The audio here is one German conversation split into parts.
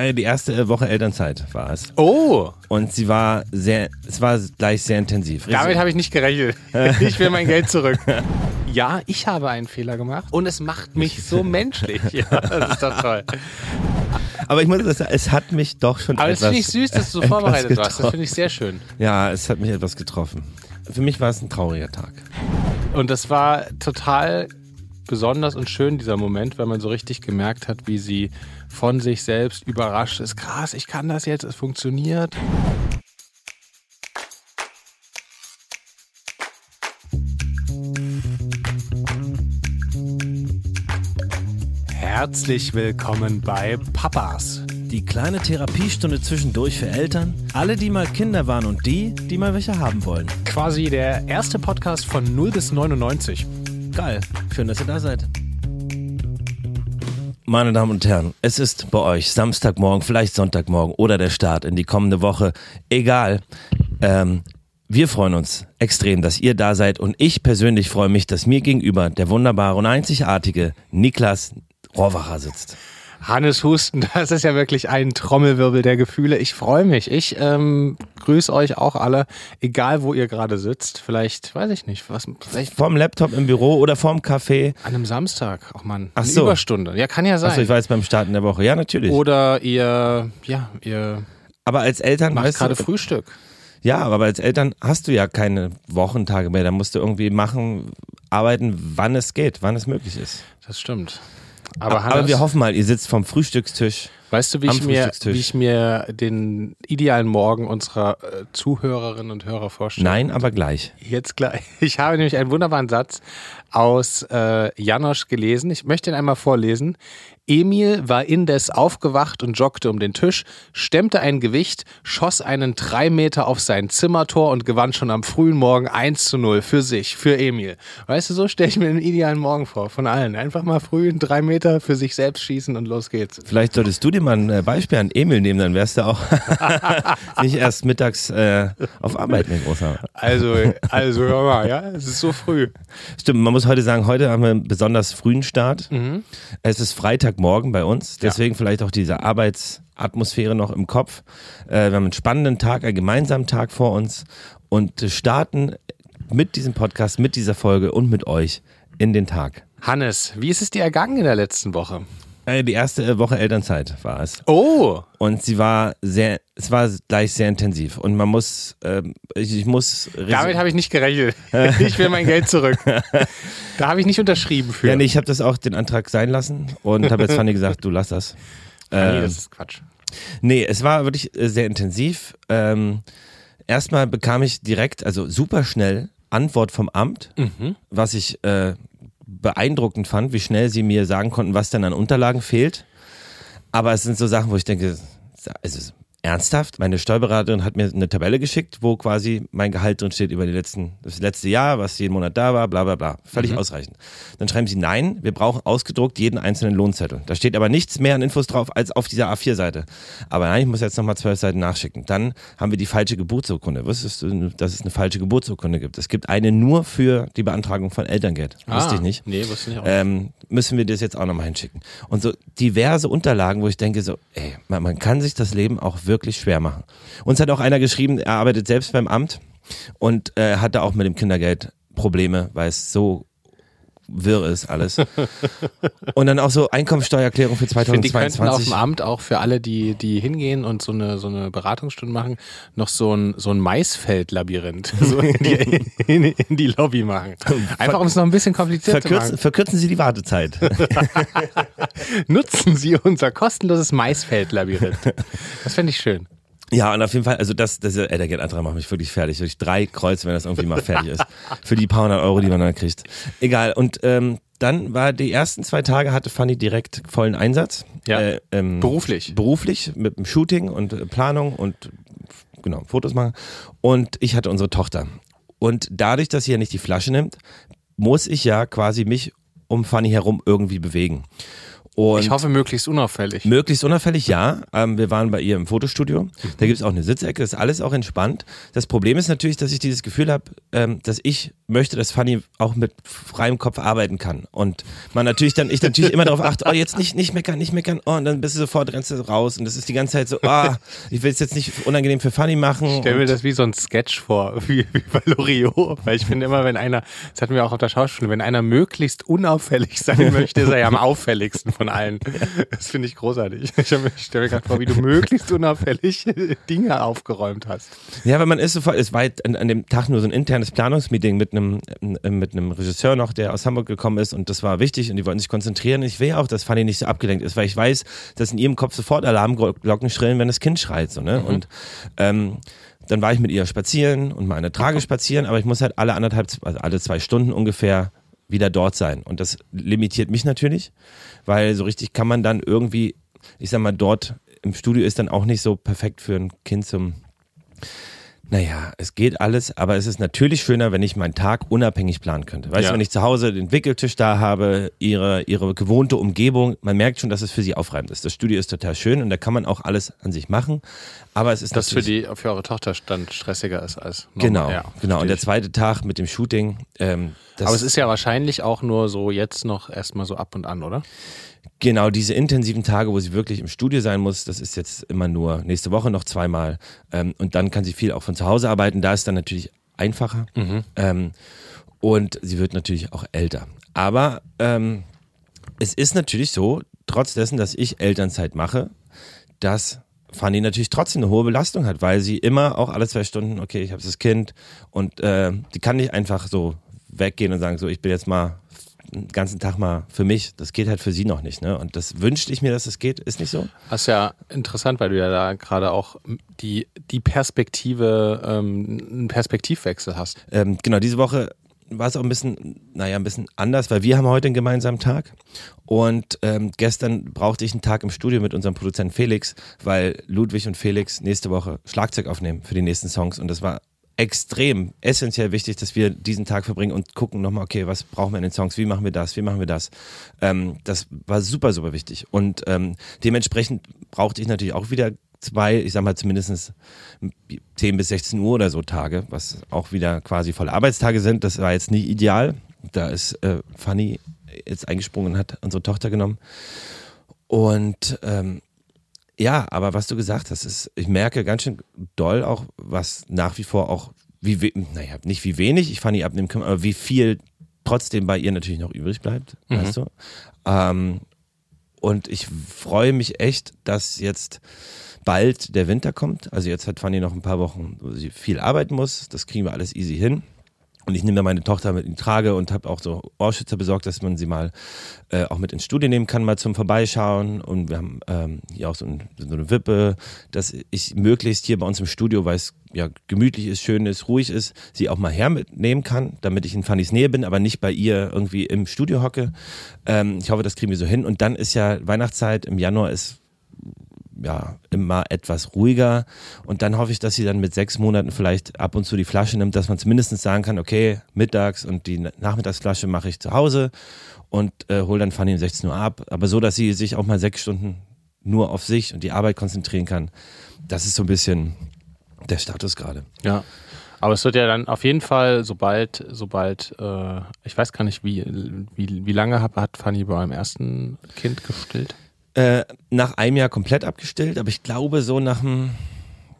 Äh, Die erste Woche Elternzeit war es. Oh, Und sie war sehr, es war gleich sehr intensiv. damit habe ich nicht gerechnet. Ich will mein Geld zurück. Ja, ich habe einen Fehler gemacht und es macht mich so menschlich. Ja, das ist doch toll. Aber ich muss sagen, es hat mich doch schon Aber das etwas, finde ich süß, dass du so vorbereitet warst. Das finde ich sehr schön. Ja, es hat mich etwas getroffen. Für mich war es ein trauriger Tag. Und das war total besonders und schön, dieser Moment, weil man so richtig gemerkt hat, wie sie von sich selbst überrascht ist. Krass, ich kann das jetzt, es funktioniert. Herzlich willkommen bei Papas. Die kleine Therapiestunde zwischendurch für Eltern, alle, die mal Kinder waren und die, die mal welche haben wollen. Quasi der erste Podcast von 0 bis 99. Geil, schön, dass ihr da seid. Meine Damen und Herren, es ist bei euch Samstagmorgen, vielleicht Sonntagmorgen oder der Start in die kommende Woche. Egal. Ähm, wir freuen uns extrem, dass ihr da seid und ich persönlich freue mich, dass mir gegenüber der wunderbare und einzigartige Niklas Rohrwacher sitzt. Hannes Husten, das ist ja wirklich ein Trommelwirbel der Gefühle. Ich freue mich. Ich ähm, grüße euch auch alle, egal wo ihr gerade sitzt. Vielleicht, weiß ich nicht, was, vielleicht Vorm Laptop im Büro oder vorm Café. an einem Samstag. Man, Ach eine so. Überstunde. Ja, kann ja sein. Achso, ich jetzt beim Starten der Woche. Ja, natürlich. Oder ihr, ja, ihr Aber als Eltern, macht gerade du, Frühstück. ja, aber als Eltern hast du ja keine Wochentage mehr. Da musst du irgendwie machen, arbeiten, wann es geht, wann es möglich ist. Das stimmt. Aber, Aber, wir hoffen mal, ihr sitzt vom Frühstückstisch. weißt du, wie ich, mir, wie ich mir den idealen Morgen unserer äh, Zuhörerinnen und Hörer vorstelle? Nein, aber gleich. Jetzt gleich. Ich habe nämlich einen wunderbaren Satz aus äh, Janosch gelesen. Ich möchte ihn einmal vorlesen. Emil war indes aufgewacht und joggte um den Tisch, stemmte ein Gewicht, schoss einen drei Meter auf sein Zimmertor und gewann schon am frühen Morgen 1 zu 0 für sich, für Emil. Weißt du, so stelle ich mir den idealen Morgen vor, von allen. Einfach mal früh einen drei Meter für sich selbst schießen und los geht's. Vielleicht solltest du dir mal ein äh, Beispiel an Emil nehmen, dann wärst du auch nicht erst mittags äh, auf Arbeit, mein Großer. Also, also hör mal, ja, es ist so früh. Stimmt, man muss heute sagen, heute haben wir einen besonders frühen Start. Es ist Freitagmorgen bei uns, deswegen vielleicht auch diese Arbeitsatmosphäre noch im Kopf. Äh, wir haben einen spannenden Tag, einen gemeinsamen Tag vor uns und starten mit diesem Podcast, mit dieser Folge und mit euch in den Tag. Hannes, wie ist es dir ergangen in der letzten Woche? Äh, Die erste äh, Woche Elternzeit war es. Oh, Und sie war sehr, es war gleich sehr intensiv. Und man muss, ähm, ich, ich muss. Damit habe ich nicht gerechnet. Ich will mein Geld zurück. Da habe ich nicht unterschrieben für. ja, nee, ich habe das auch den Antrag sein lassen und habe jetzt Fanny gesagt, du lass das. nee, Ähm, das ist Quatsch. nee, es war wirklich äh, sehr intensiv. Ähm, erstmal bekam ich direkt, also super schnell, Antwort vom Amt, Mhm. was ich äh, beeindruckend fand, wie schnell sie mir sagen konnten, was denn an Unterlagen fehlt. Aber es sind so Sachen, wo ich denke, also ernsthaft? Meine Steuerberaterin hat mir eine Tabelle geschickt, wo quasi mein Gehalt drin steht über die letzten, das letzte Jahr, was jeden Monat da war, bla bla bla. Völlig ausreichend. Dann schreiben sie, nein, wir brauchen ausgedruckt jeden einzelnen Lohnzettel. Da steht aber nichts mehr an Infos drauf als auf dieser A4-Seite. Aber nein, ich muss jetzt nochmal zwölf Seiten nachschicken. Dann haben wir die falsche Geburtsurkunde. Wusstest du, dass es eine falsche Geburtsurkunde gibt? Es gibt eine nur für die Beantragung von Elterngeld. Wusste ich nicht. Nee, wusste ich auch. Ähm, müssen wir das jetzt auch nochmal hinschicken. Und so diverse Unterlagen, wo ich denke so, ey, man, man kann sich das Leben auch wirklich schwer machen. Uns hat auch einer geschrieben, er arbeitet selbst beim Amt und äh, hatte auch mit dem Kindergeld Probleme, weil es so wirr ist alles. und dann auch so Einkommensteuererklärung für ich finde, die auf 2022. dem Amt auch für alle, die, die hingehen und so eine, so eine Beratungsstunde machen, noch so ein, so ein Maisfeld-Labyrinth so in, die, in, in die Lobby machen. Einfach um es noch ein bisschen kompliziert zu machen. verkürzen Sie die Wartezeit. Nutzen Sie unser kostenloses Maisfeld-Labyrinth. Das fände ich schön. Ja, und auf jeden Fall, also das, das ey, der Geldantrag macht mich wirklich fertig. Wirklich drei Kreuze, wenn das irgendwie mal fertig ist. Für die paar hundert Euro, die man dann kriegt. Egal. Und ähm, dann war die ersten zwei Tage hatte Fanny direkt vollen Einsatz. Ja. Äh, ähm, Beruflich. Beruflich mit dem Shooting und äh, Planung und genau, Fotos machen. Und ich hatte unsere Tochter. Und dadurch, dass sie ja nicht die Flasche nimmt, muss ich ja quasi mich um Fanny herum irgendwie bewegen. Und Ich hoffe, möglichst unauffällig. Möglichst unauffällig, ja. Ähm, wir waren bei ihr im Fotostudio. Da gibt es auch eine Sitzecke, ist alles auch entspannt. Das Problem ist natürlich, dass ich dieses Gefühl habe, ähm, dass ich möchte, dass Fanny auch mit freiem Kopf arbeiten kann. Und man natürlich dann, ich natürlich immer darauf achte, oh, jetzt nicht, nicht meckern, nicht meckern, oh, und dann bist du sofort, rennst du raus. Und das ist die ganze Zeit so, ah, ich will es jetzt nicht unangenehm für Fanny machen. Stell mir Und- das wie so ein Sketch vor, wie, wie bei Loriot. Weil ich finde immer, wenn einer, das hatten wir auch auf der Schauspielschule, wenn einer möglichst unauffällig sein möchte, ist er ja am auffälligsten von allen. Das finde ich großartig. Ich, stelle mir gerade vor, wie du möglichst unauffällig Dinge aufgeräumt hast. Ja, weil man ist sofort, es war an, an dem Tag nur so ein internes Planungsmeeting mit einem, äh, mit einem Regisseur noch, der aus Hamburg gekommen ist und das war wichtig und die wollten sich konzentrieren. Ich will ja auch, dass Fanny nicht so abgelenkt ist, weil ich weiß, dass in ihrem Kopf sofort Alarmglocken schrillen, wenn das Kind schreit. So, ne? Und ähm, dann war ich mit ihr spazieren und mal eine Trage spazieren, aber ich muss halt alle anderthalb, also alle zwei Stunden ungefähr wieder dort sein. Und das limitiert mich natürlich, weil so richtig kann man dann irgendwie, ich sag mal, dort im Studio ist dann auch nicht so perfekt für ein Kind zum naja, es geht alles, aber es ist natürlich schöner, wenn ich meinen Tag unabhängig planen könnte. Weißt Ja. du, wenn ich zu Hause den Wickeltisch da habe, ihre, ihre gewohnte Umgebung, man merkt schon, dass es für sie aufreibend ist. Das Studio ist total schön und da kann man auch alles an sich machen, aber es ist Das für die, für eure Tochter dann stressiger ist als normal. Genau, Ja, genau. Und der zweite Tag mit dem Shooting, ähm, das Aber es ist ja wahrscheinlich auch nur so jetzt noch erstmal so ab und an, oder? Genau, diese intensiven Tage, wo sie wirklich im Studio sein muss, das ist jetzt immer nur nächste Woche noch zweimal. Ähm, und dann kann sie viel auch von zu Hause arbeiten. Da ist dann natürlich einfacher. Ähm, und sie wird natürlich auch älter. Aber ähm, es ist natürlich so, trotz dessen, dass ich Elternzeit mache, dass Fanny natürlich trotzdem eine hohe Belastung hat, weil sie immer auch alle zwei Stunden, okay, ich habe das Kind und äh, die kann nicht einfach so weggehen und sagen, so, ich bin jetzt mal den ganzen Tag mal für mich. Das geht halt für sie noch nicht. Ne? Und das wünschte ich mir, dass es geht. Ist nicht so? Das ist ja interessant, weil du ja da gerade auch die, die Perspektive, ähm, einen Perspektivwechsel hast. Ähm, genau, diese Woche war es auch ein bisschen, naja, ein bisschen anders, weil wir haben heute einen gemeinsamen Tag und ähm, gestern brauchte ich einen Tag im Studio mit unserem Produzenten Felix, weil Ludwig und Felix nächste Woche Schlagzeug aufnehmen für die nächsten Songs und das war extrem essentiell wichtig, dass wir diesen Tag verbringen und gucken nochmal, okay, was brauchen wir in den Songs, wie machen wir das, wie machen wir das. Ähm, das war super, super wichtig und ähm, dementsprechend brauchte ich natürlich auch wieder zwei, ich sag mal zumindest 10 bis 16 Uhr oder so Tage, was auch wieder quasi volle Arbeitstage sind. Das war jetzt nicht ideal. Da ist äh, Fanny jetzt eingesprungen und hat unsere Tochter genommen. Und ähm, ja, aber was du gesagt hast, ist, ich merke ganz schön doll auch, was nach wie vor auch, wie, we- naja, nicht wie wenig ich Fanny abnehmen kann, aber wie viel trotzdem bei ihr natürlich noch übrig bleibt, weißt du? Ähm, und ich freue mich echt, dass jetzt bald der Winter kommt. Also jetzt hat Fanny noch ein paar Wochen, wo sie viel arbeiten muss. Das kriegen wir alles easy hin. Und ich nehme dann meine Tochter mit in die Trage und habe auch so Ohrschützer besorgt, dass man sie mal äh, auch mit ins Studio nehmen kann, mal zum Vorbeischauen. Und wir haben ähm, hier auch so, ein, so eine Wippe, dass ich möglichst hier bei uns im Studio, weil es ja gemütlich ist, schön ist, ruhig ist, sie auch mal hermitnehmen kann, damit ich in Fannys Nähe bin, aber nicht bei ihr irgendwie im Studio hocke. Ähm, ich hoffe, das kriegen wir so hin. Und dann ist ja Weihnachtszeit, im Januar ist ja, immer etwas ruhiger. Und dann hoffe ich, dass sie dann mit sechs Monaten vielleicht ab und zu die Flasche nimmt, dass man zumindest sagen kann, okay, mittags und die Nachmittagsflasche mache ich zu Hause und äh, hole dann Fanny um 16 Uhr ab. Aber so, dass sie sich auch mal sechs Stunden nur auf sich und die Arbeit konzentrieren kann. Das ist so ein bisschen der Status gerade. Ja. Aber es wird ja dann auf jeden Fall, sobald, sobald, äh, ich weiß gar nicht, wie, wie, wie lange hat, hat Fanny bei eurem ersten Kind gestillt? Äh, nach einem Jahr komplett abgestillt, aber ich glaube so nach einem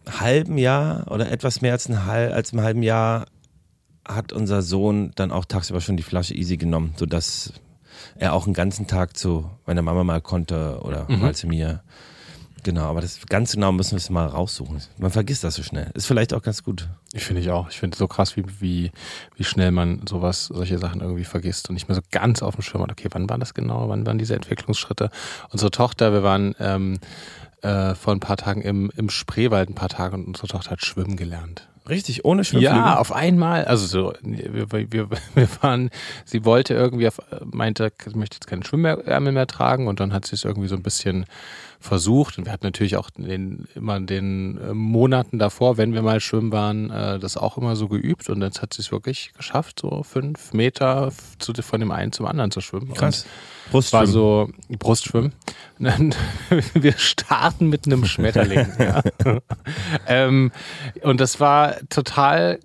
halben Jahr oder etwas mehr als, ein halb, als einem halben Jahr hat unser Sohn dann auch tagsüber schon die Flasche easy genommen, sodass er auch einen ganzen Tag zu meiner Mama mal konnte oder mal zu mir. Genau, aber das ganz genau müssen wir es mal raussuchen. Man vergisst das so schnell. Ist vielleicht auch ganz gut. Ich finde ich auch. Ich finde es so krass, wie, wie, wie schnell man sowas, solche Sachen irgendwie vergisst und nicht mehr so ganz auf dem Schirm hat. Okay, wann waren das genau? Wann waren diese Entwicklungsschritte? Unsere Tochter, wir waren ähm, äh, vor ein paar Tagen im, im Spreewald ein paar Tage und unsere Tochter hat schwimmen gelernt. Richtig, ohne Schwimmflügel. Ja, auf einmal. Also so, wir, wir, wir waren, sie wollte irgendwie, auf, meinte, sie möchte jetzt keine Schwimmärmel mehr tragen und dann hat sie es irgendwie so ein bisschen versucht. Und wir hatten natürlich auch den, immer in den äh, Monaten davor, wenn wir mal schwimmen waren, äh, das auch immer so geübt. Und jetzt hat sie es wirklich geschafft, so fünf Meter zu, von dem einen zum anderen zu schwimmen. Krass. Und war so Brustschwimmen. Wir starten mit einem Schmetterling. ja. ähm, und das war total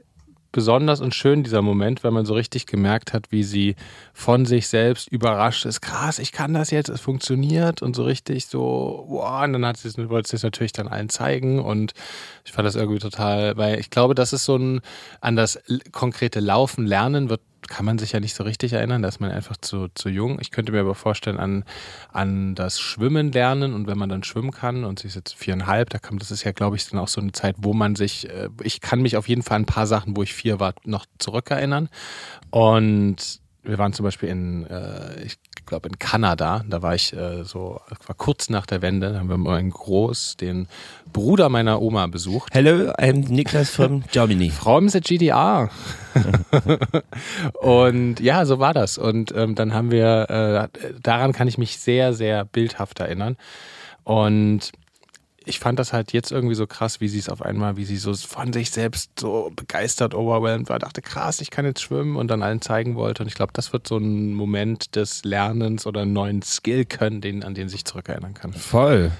besonders und schön, dieser Moment, weil man so richtig gemerkt hat, wie sie von sich selbst überrascht ist. Krass, ich kann das jetzt, es funktioniert und so richtig so, wow, und dann hat sie es, wollte sie es natürlich dann allen zeigen und ich fand das irgendwie total, weil ich glaube, das ist so ein, an das konkrete Laufen, Lernen wird kann man sich ja nicht so richtig erinnern, da ist man einfach zu, zu jung. Ich könnte mir aber vorstellen, an, an das Schwimmen lernen und wenn man dann schwimmen kann und sie ist jetzt viereinhalb, da kommt, das ist ja, glaube ich, dann auch so eine Zeit, wo man sich, äh, ich kann mich auf jeden Fall an ein paar Sachen, wo ich vier war, noch zurückerinnern. Und wir waren zum Beispiel in, äh, ich glaube in Kanada, da war ich äh, so, war kurz nach der Wende, da haben wir mal in Groß den Bruder meiner Oma besucht. Hello, I'm Niklas from Germany. From the GDR. und ja, so war das. Und ähm, dann haben wir, äh, daran kann ich mich sehr, sehr bildhaft erinnern. Und ich fand das halt jetzt irgendwie so krass, wie sie es auf einmal, wie sie so von sich selbst so begeistert, overwhelmed war, dachte, krass, ich kann jetzt schwimmen und dann allen zeigen wollte. Und ich glaube, das wird so ein Moment des Lernens oder einen neuen Skill können, den, an den sich zurückerinnern kann. Voll.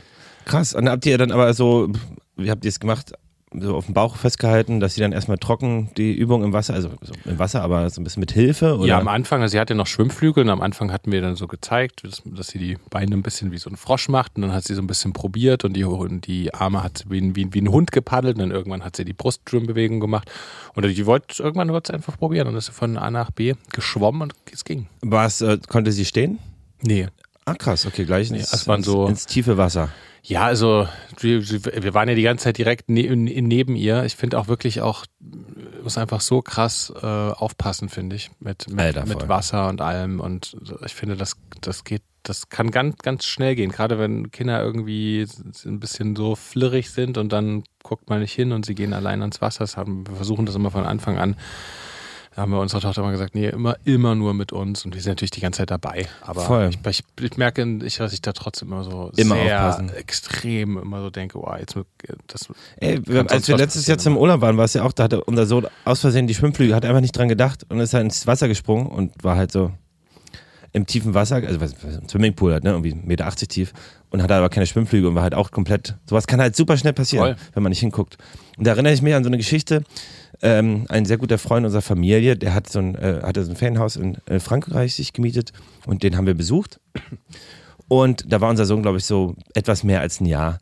Krass. Und habt ihr dann aber so, wie habt ihr es gemacht? So auf dem Bauch festgehalten, dass sie dann erstmal trocken die Übung im Wasser, also so im Wasser, aber so ein bisschen mit Hilfe? Oder? Ja, am Anfang, also sie hatte noch Schwimmflügel und am Anfang hatten wir dann so gezeigt, dass, dass sie die Beine ein bisschen wie so ein Frosch macht und dann hat sie so ein bisschen probiert und die, und die Arme hat sie wie, ein- wie, wie ein Hund gepaddelt und dann irgendwann hat sie die Brustschwimmbewegung gemacht und die wollte, irgendwann wollte sie einfach probieren und ist von A nach B geschwommen und es ging. Was, äh, konnte sie stehen? Nee. Ah, krass, okay, gleich ins, es waren ins, so- ins tiefe Wasser. Ja, also wir, waren ja die ganze Zeit direkt ne, neben ihr. Ich finde auch wirklich auch, muss einfach so krass äh, aufpassen, finde ich, mit, mit, Alter, mit Wasser und allem. Und ich finde, das, das geht, das kann ganz, ganz schnell gehen. Gerade wenn Kinder irgendwie ein bisschen so flirrig sind und dann guckt man nicht hin und sie gehen allein ans Wasser. Das haben, wir versuchen das immer von Anfang an. Da haben wir unserer Tochter immer gesagt, nee, immer, immer nur mit uns. Und wir sind natürlich die ganze Zeit dabei. Aber Voll. Ich, ich, ich merke, ich, dass ich da trotzdem immer so Immer sehr aufpassen. extrem immer so denke, wow, jetzt das Ey, als wir letztes Jahr zum Urlaub waren, war es ja auch, da hatte unser Sohn aus Versehen die Schwimmflügel, hat einfach nicht dran gedacht und ist halt ins Wasser gesprungen und war halt so im tiefen Wasser, also was, ein Swimmingpool halt, ne, irgendwie 1,80 Meter tief und hatte aber keine Schwimmflügel und war halt auch komplett, sowas kann halt super schnell passieren, Voll. wenn man nicht hinguckt. Und da erinnere ich mich an so eine Geschichte, ähm, ein sehr guter Freund unserer Familie, der hat so ein, äh, hatte so ein Ferienhaus in äh, Frankreich sich gemietet und den haben wir besucht. Und da war unser Sohn, glaube ich, so etwas mehr als ein Jahr.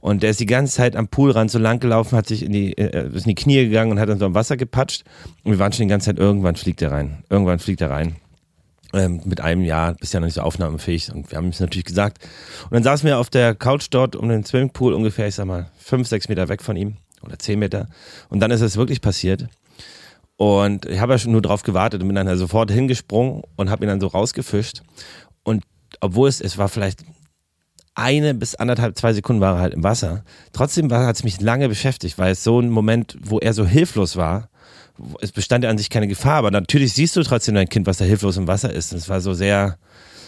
Und der ist die ganze Zeit am Poolrand so lang gelaufen, hat sich in die, äh, ist in die Knie gegangen und hat dann so am Wasser gepatscht. Und wir waren schon die ganze Zeit, irgendwann fliegt er rein. Irgendwann fliegt er rein. Ähm, mit einem Jahr bist ja noch nicht so aufnahmefähig. Und wir haben es natürlich gesagt. Und dann saßen wir auf der Couch dort um den Swimmingpool ungefähr, ich sag mal, fünf, sechs Meter weg von ihm. Oder zehn Meter. Und dann ist es wirklich passiert. Und ich habe ja schon nur drauf gewartet und bin dann halt sofort hingesprungen und habe ihn dann so rausgefischt. Und obwohl es, es war vielleicht eine bis anderthalb, zwei Sekunden war er halt im Wasser. Trotzdem hat es mich lange beschäftigt, weil es so ein Moment, wo er so hilflos war. Es bestand ja an sich keine Gefahr, aber natürlich siehst du trotzdem dein Kind, was da hilflos im Wasser ist. Und es war so sehr,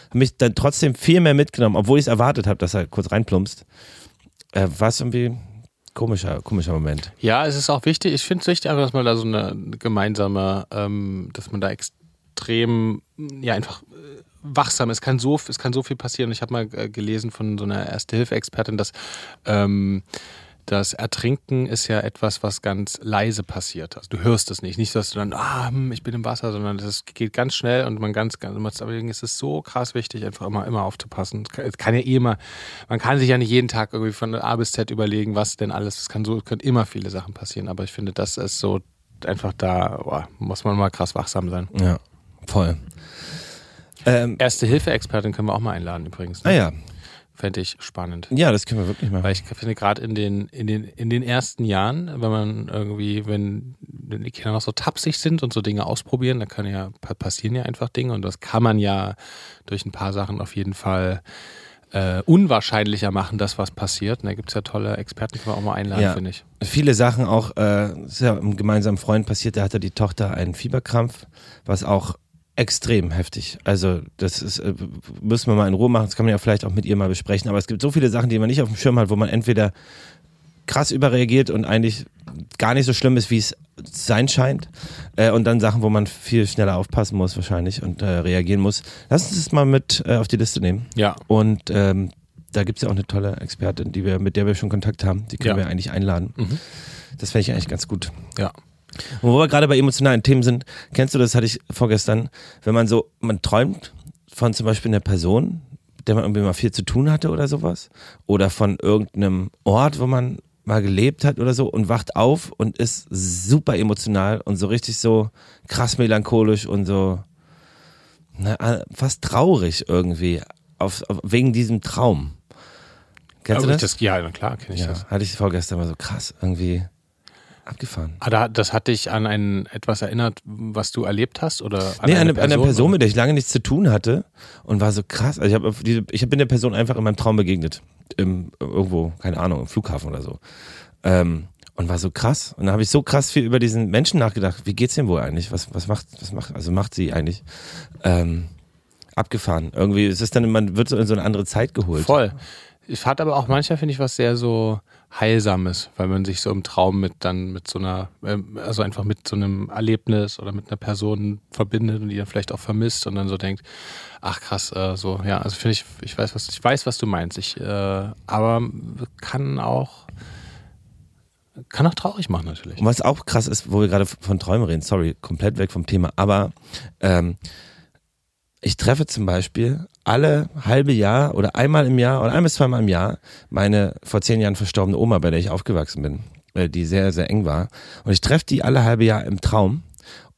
hat mich dann trotzdem viel mehr mitgenommen, obwohl ich es erwartet habe, dass er kurz reinplumpst. Äh, war es irgendwie komischer, komischer Moment. Ja, es ist auch wichtig, ich finde es wichtig, dass man da so eine gemeinsame, ähm, dass man da extrem, ja, einfach äh, wachsam. Es kann so, es kann so viel passieren. Ich habe mal äh, gelesen von so einer Erste-Hilfe-Expertin, dass ähm, das Ertrinken ist ja etwas, was ganz leise passiert. Also du hörst es nicht. Nicht, dass du dann, ah, hm, ich bin im Wasser, sondern es geht ganz schnell und man ganz, ganz, deswegen ist es so krass wichtig, einfach immer, immer aufzupassen. Es kann ja eh immer, man kann sich ja nicht jeden Tag irgendwie von A bis Z überlegen, was denn alles, es kann so, es können immer viele Sachen passieren, aber ich finde, das ist so einfach da, boah, muss man mal krass wachsam sein. Ja, voll. Ähm, Erste-Hilfe-Expertin können wir auch mal einladen übrigens. ah ja, Fände ich spannend. ja, das können wir wirklich machen. Weil ich finde gerade in den, in, den, in den ersten Jahren, wenn man irgendwie, wenn, wenn die Kinder noch so tapsig sind und so Dinge ausprobieren, da kann ja, pa- passieren ja einfach Dinge und das kann man ja durch ein paar Sachen auf jeden Fall äh, unwahrscheinlicher machen, dass was passiert. Und da gibt es ja tolle Experten, können wir auch mal einladen, Ja. finde ich. viele Sachen auch, äh, ist ja einem gemeinsamen Freund passiert, da hatte die Tochter einen Fieberkrampf, was auch extrem heftig. Also das ist, äh, müssen wir mal in Ruhe machen, das kann man ja vielleicht auch mit ihr mal besprechen, aber es gibt so viele Sachen, die man nicht auf dem Schirm hat, wo man entweder krass überreagiert und eigentlich gar nicht so schlimm ist, wie es sein scheint. Äh, und dann Sachen, wo man viel schneller aufpassen muss wahrscheinlich und äh, reagieren muss. Lass uns das mal mit äh, auf die Liste nehmen. Ja. Und ähm, da gibt es ja auch eine tolle Expertin, die wir, mit der wir schon Kontakt haben. Die können Ja. wir eigentlich einladen. Mhm. Das fände ich eigentlich ganz gut. Ja. Und wo wir gerade bei emotionalen Themen sind, kennst du das, hatte ich vorgestern, wenn man so, man träumt von zum Beispiel einer Person, der man irgendwie mal viel zu tun hatte oder sowas, oder von irgendeinem Ort, wo man mal gelebt hat oder so und wacht auf und ist super emotional und so richtig so krass melancholisch und so na, fast traurig irgendwie auf, auf, wegen diesem Traum. Kennst Aber du das? das? Ja, na klar, kenne ich ja, das. hatte ich vorgestern mal so krass irgendwie abgefahren. Ah, da, das hat dich an ein etwas erinnert, was du erlebt hast? Oder an nee, eine, eine Person, oder? mit der ich lange nichts zu tun hatte und war so krass. Also ich, hab auf diese, ich bin der Person einfach in meinem Traum begegnet. Im, irgendwo, keine Ahnung, im Flughafen oder so. Ähm, und war so krass. Und dann habe ich so krass viel über diesen Menschen nachgedacht. Wie geht's dem wohl eigentlich? Was, was macht, was macht, also macht sie eigentlich? Ähm, abgefahren. Irgendwie ist es dann, man wird so in so eine andere Zeit geholt. Voll. Es hat aber auch manchmal, finde ich, was sehr so Heilsames, weil man sich so im Traum mit dann mit so einer, ähm, also einfach mit so einem Erlebnis oder mit einer Person verbindet und die dann vielleicht auch vermisst und dann so denkt, ach krass, äh, so, ja, also finde ich, ich weiß, was, ich weiß, was du meinst. Ich, äh, aber kann auch, kann auch traurig machen natürlich. Und was auch krass ist, wo wir gerade von Träumen reden, sorry, komplett weg vom Thema, aber ähm, ich treffe zum Beispiel alle halbe Jahr oder einmal im Jahr oder ein bis zweimal im Jahr meine vor zehn Jahren verstorbene Oma, bei der ich aufgewachsen bin, äh, die sehr, sehr eng war. Und ich treffe die alle halbe Jahr im Traum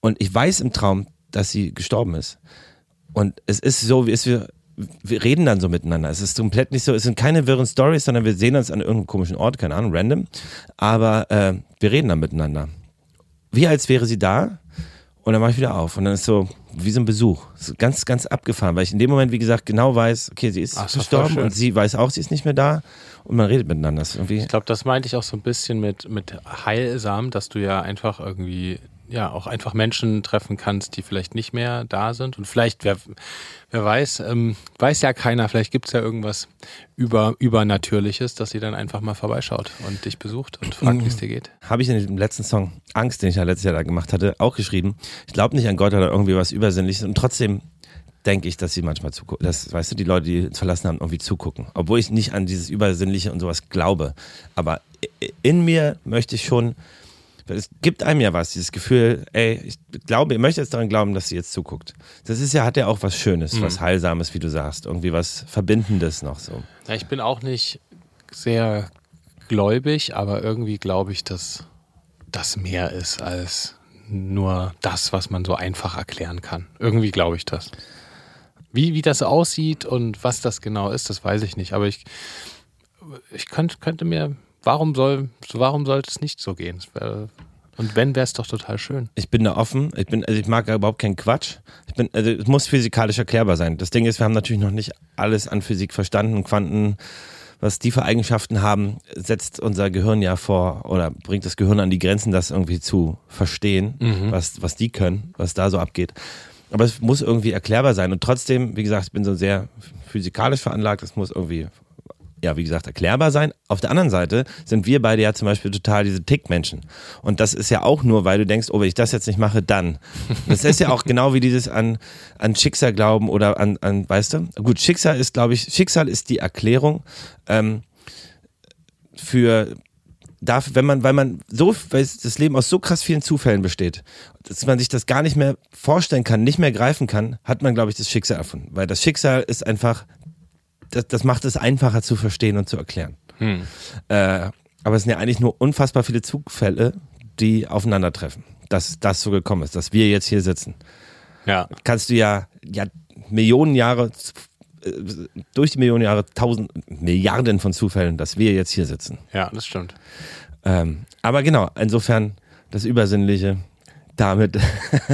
und ich weiß im Traum, dass sie gestorben ist. Und es ist so, wie es wir, wir reden dann so miteinander. Es ist komplett nicht so, es sind keine wirren Stories, sondern wir sehen uns an irgendeinem komischen Ort, keine Ahnung, random. Aber äh, wir reden dann miteinander. Wie als wäre sie da und dann mache ich wieder auf. Und dann ist so wie so ein Besuch. So ganz, ganz abgefahren, weil ich in dem Moment, wie gesagt, genau weiß, okay, sie ist Ach, ist gestorben schön. und sie weiß auch, sie ist nicht mehr da und man redet miteinander. Ist irgendwie Ich glaube, das meinte ich auch so ein bisschen mit, mit heilsam, dass du ja einfach irgendwie, ja, auch einfach Menschen treffen kannst, die vielleicht nicht mehr da sind. Und vielleicht, wer, wer weiß, ähm, weiß ja keiner, vielleicht gibt es ja irgendwas über, Übernatürliches, dass sie dann einfach mal vorbeischaut und dich besucht und fragt, wie es dir geht. habe ich in dem letzten Song Angst, den ich ja letztes Jahr da gemacht hatte, auch geschrieben. Ich glaube nicht an Gott oder irgendwie was Übersinnliches und trotzdem denke ich, dass sie manchmal zugucken, dass, weißt du, die Leute, die uns verlassen haben, irgendwie zugucken. Obwohl ich nicht an dieses Übersinnliche und sowas glaube. Aber in mir möchte ich schon, es gibt einem ja was, dieses Gefühl, ey, ich glaube, ich möchte jetzt daran glauben, dass sie jetzt zuguckt. Das ist ja, hat ja auch was Schönes, was Heilsames, wie du sagst, irgendwie was Verbindendes noch so. Ja, ich bin auch nicht sehr gläubig, aber irgendwie glaube ich, dass das mehr ist als nur das, was man so einfach erklären kann. Irgendwie glaube ich das. Wie, wie das aussieht und was das genau ist, das weiß ich nicht. Aber ich, ich könnte, könnte mir, warum soll, warum sollte es nicht so gehen? Und wenn, wäre es doch total schön. Ich bin da offen. Ich bin, also ich mag überhaupt keinen Quatsch. Ich bin, also es muss physikalisch erklärbar sein. Das Ding ist, wir haben natürlich noch nicht alles an Physik verstanden. Quanten, was die für Eigenschaften haben, setzt unser Gehirn ja vor oder bringt das Gehirn an die Grenzen, das irgendwie zu verstehen, was, was die können, was da so abgeht. Aber es muss irgendwie erklärbar sein. Und trotzdem, wie gesagt, ich bin so sehr physikalisch veranlagt. Es muss irgendwie ja, wie gesagt, erklärbar sein. Auf der anderen Seite sind wir beide ja zum Beispiel total diese Tickmenschen. Und das ist ja auch nur, weil du denkst, oh, wenn ich das jetzt nicht mache, dann. Das ist ja auch genau wie dieses an, an Schicksal glauben oder an, an, weißt du? Gut, Schicksal ist, glaube ich, Schicksal ist die Erklärung ähm, für dafür, wenn man, weil man so, weil das Leben aus so krass vielen Zufällen besteht, dass man sich das gar nicht mehr vorstellen kann, nicht mehr greifen kann, hat man, glaube ich, das Schicksal erfunden. Weil das Schicksal ist einfach das, das macht es einfacher zu verstehen und zu erklären. Hm. Äh, aber es sind ja eigentlich nur unfassbar viele Zufälle, die aufeinandertreffen. Dass das so gekommen ist, dass wir jetzt hier sitzen. Ja. Kannst du ja, ja Millionen Jahre, äh, durch die Millionen Jahre, tausend, Milliarden von Zufällen, dass wir jetzt hier sitzen. Ja, das stimmt. Ähm, aber genau, insofern das Übersinnliche damit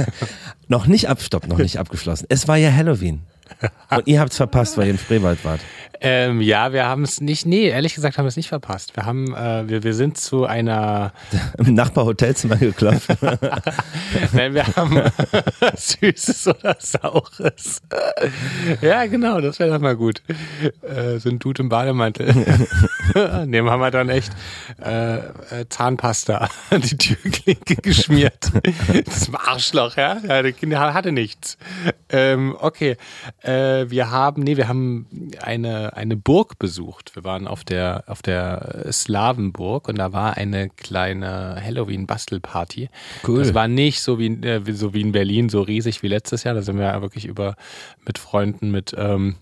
noch nicht abstoppt, noch nicht abgeschlossen. Es war ja Halloween. Und ihr habt's verpasst, weil ihr in Spreewald wart. Ähm, ja, wir haben es nicht, nee, ehrlich gesagt haben wir es nicht verpasst. Wir haben, äh, wir, wir sind zu einer, Im Nachbarhotelzimmer geklopft. nein, wir haben Süßes oder Saures. ja, genau, das wäre doch mal gut. Äh, so ein Dude im Bademantel. Dem haben wir dann echt äh, äh, Zahnpasta an die Türklinke geschmiert. Das war Arschloch, ja. ja der Kinder hatte nichts. Ähm, okay, äh, wir haben, nee, wir haben eine, eine Burg besucht. Wir waren auf der, auf der Slawenburg und da war eine kleine Halloween-Bastelparty. Cool. Das war nicht so wie, äh, so wie in Berlin, so riesig wie letztes Jahr. Da sind wir ja wirklich über mit Freunden, mit ähm,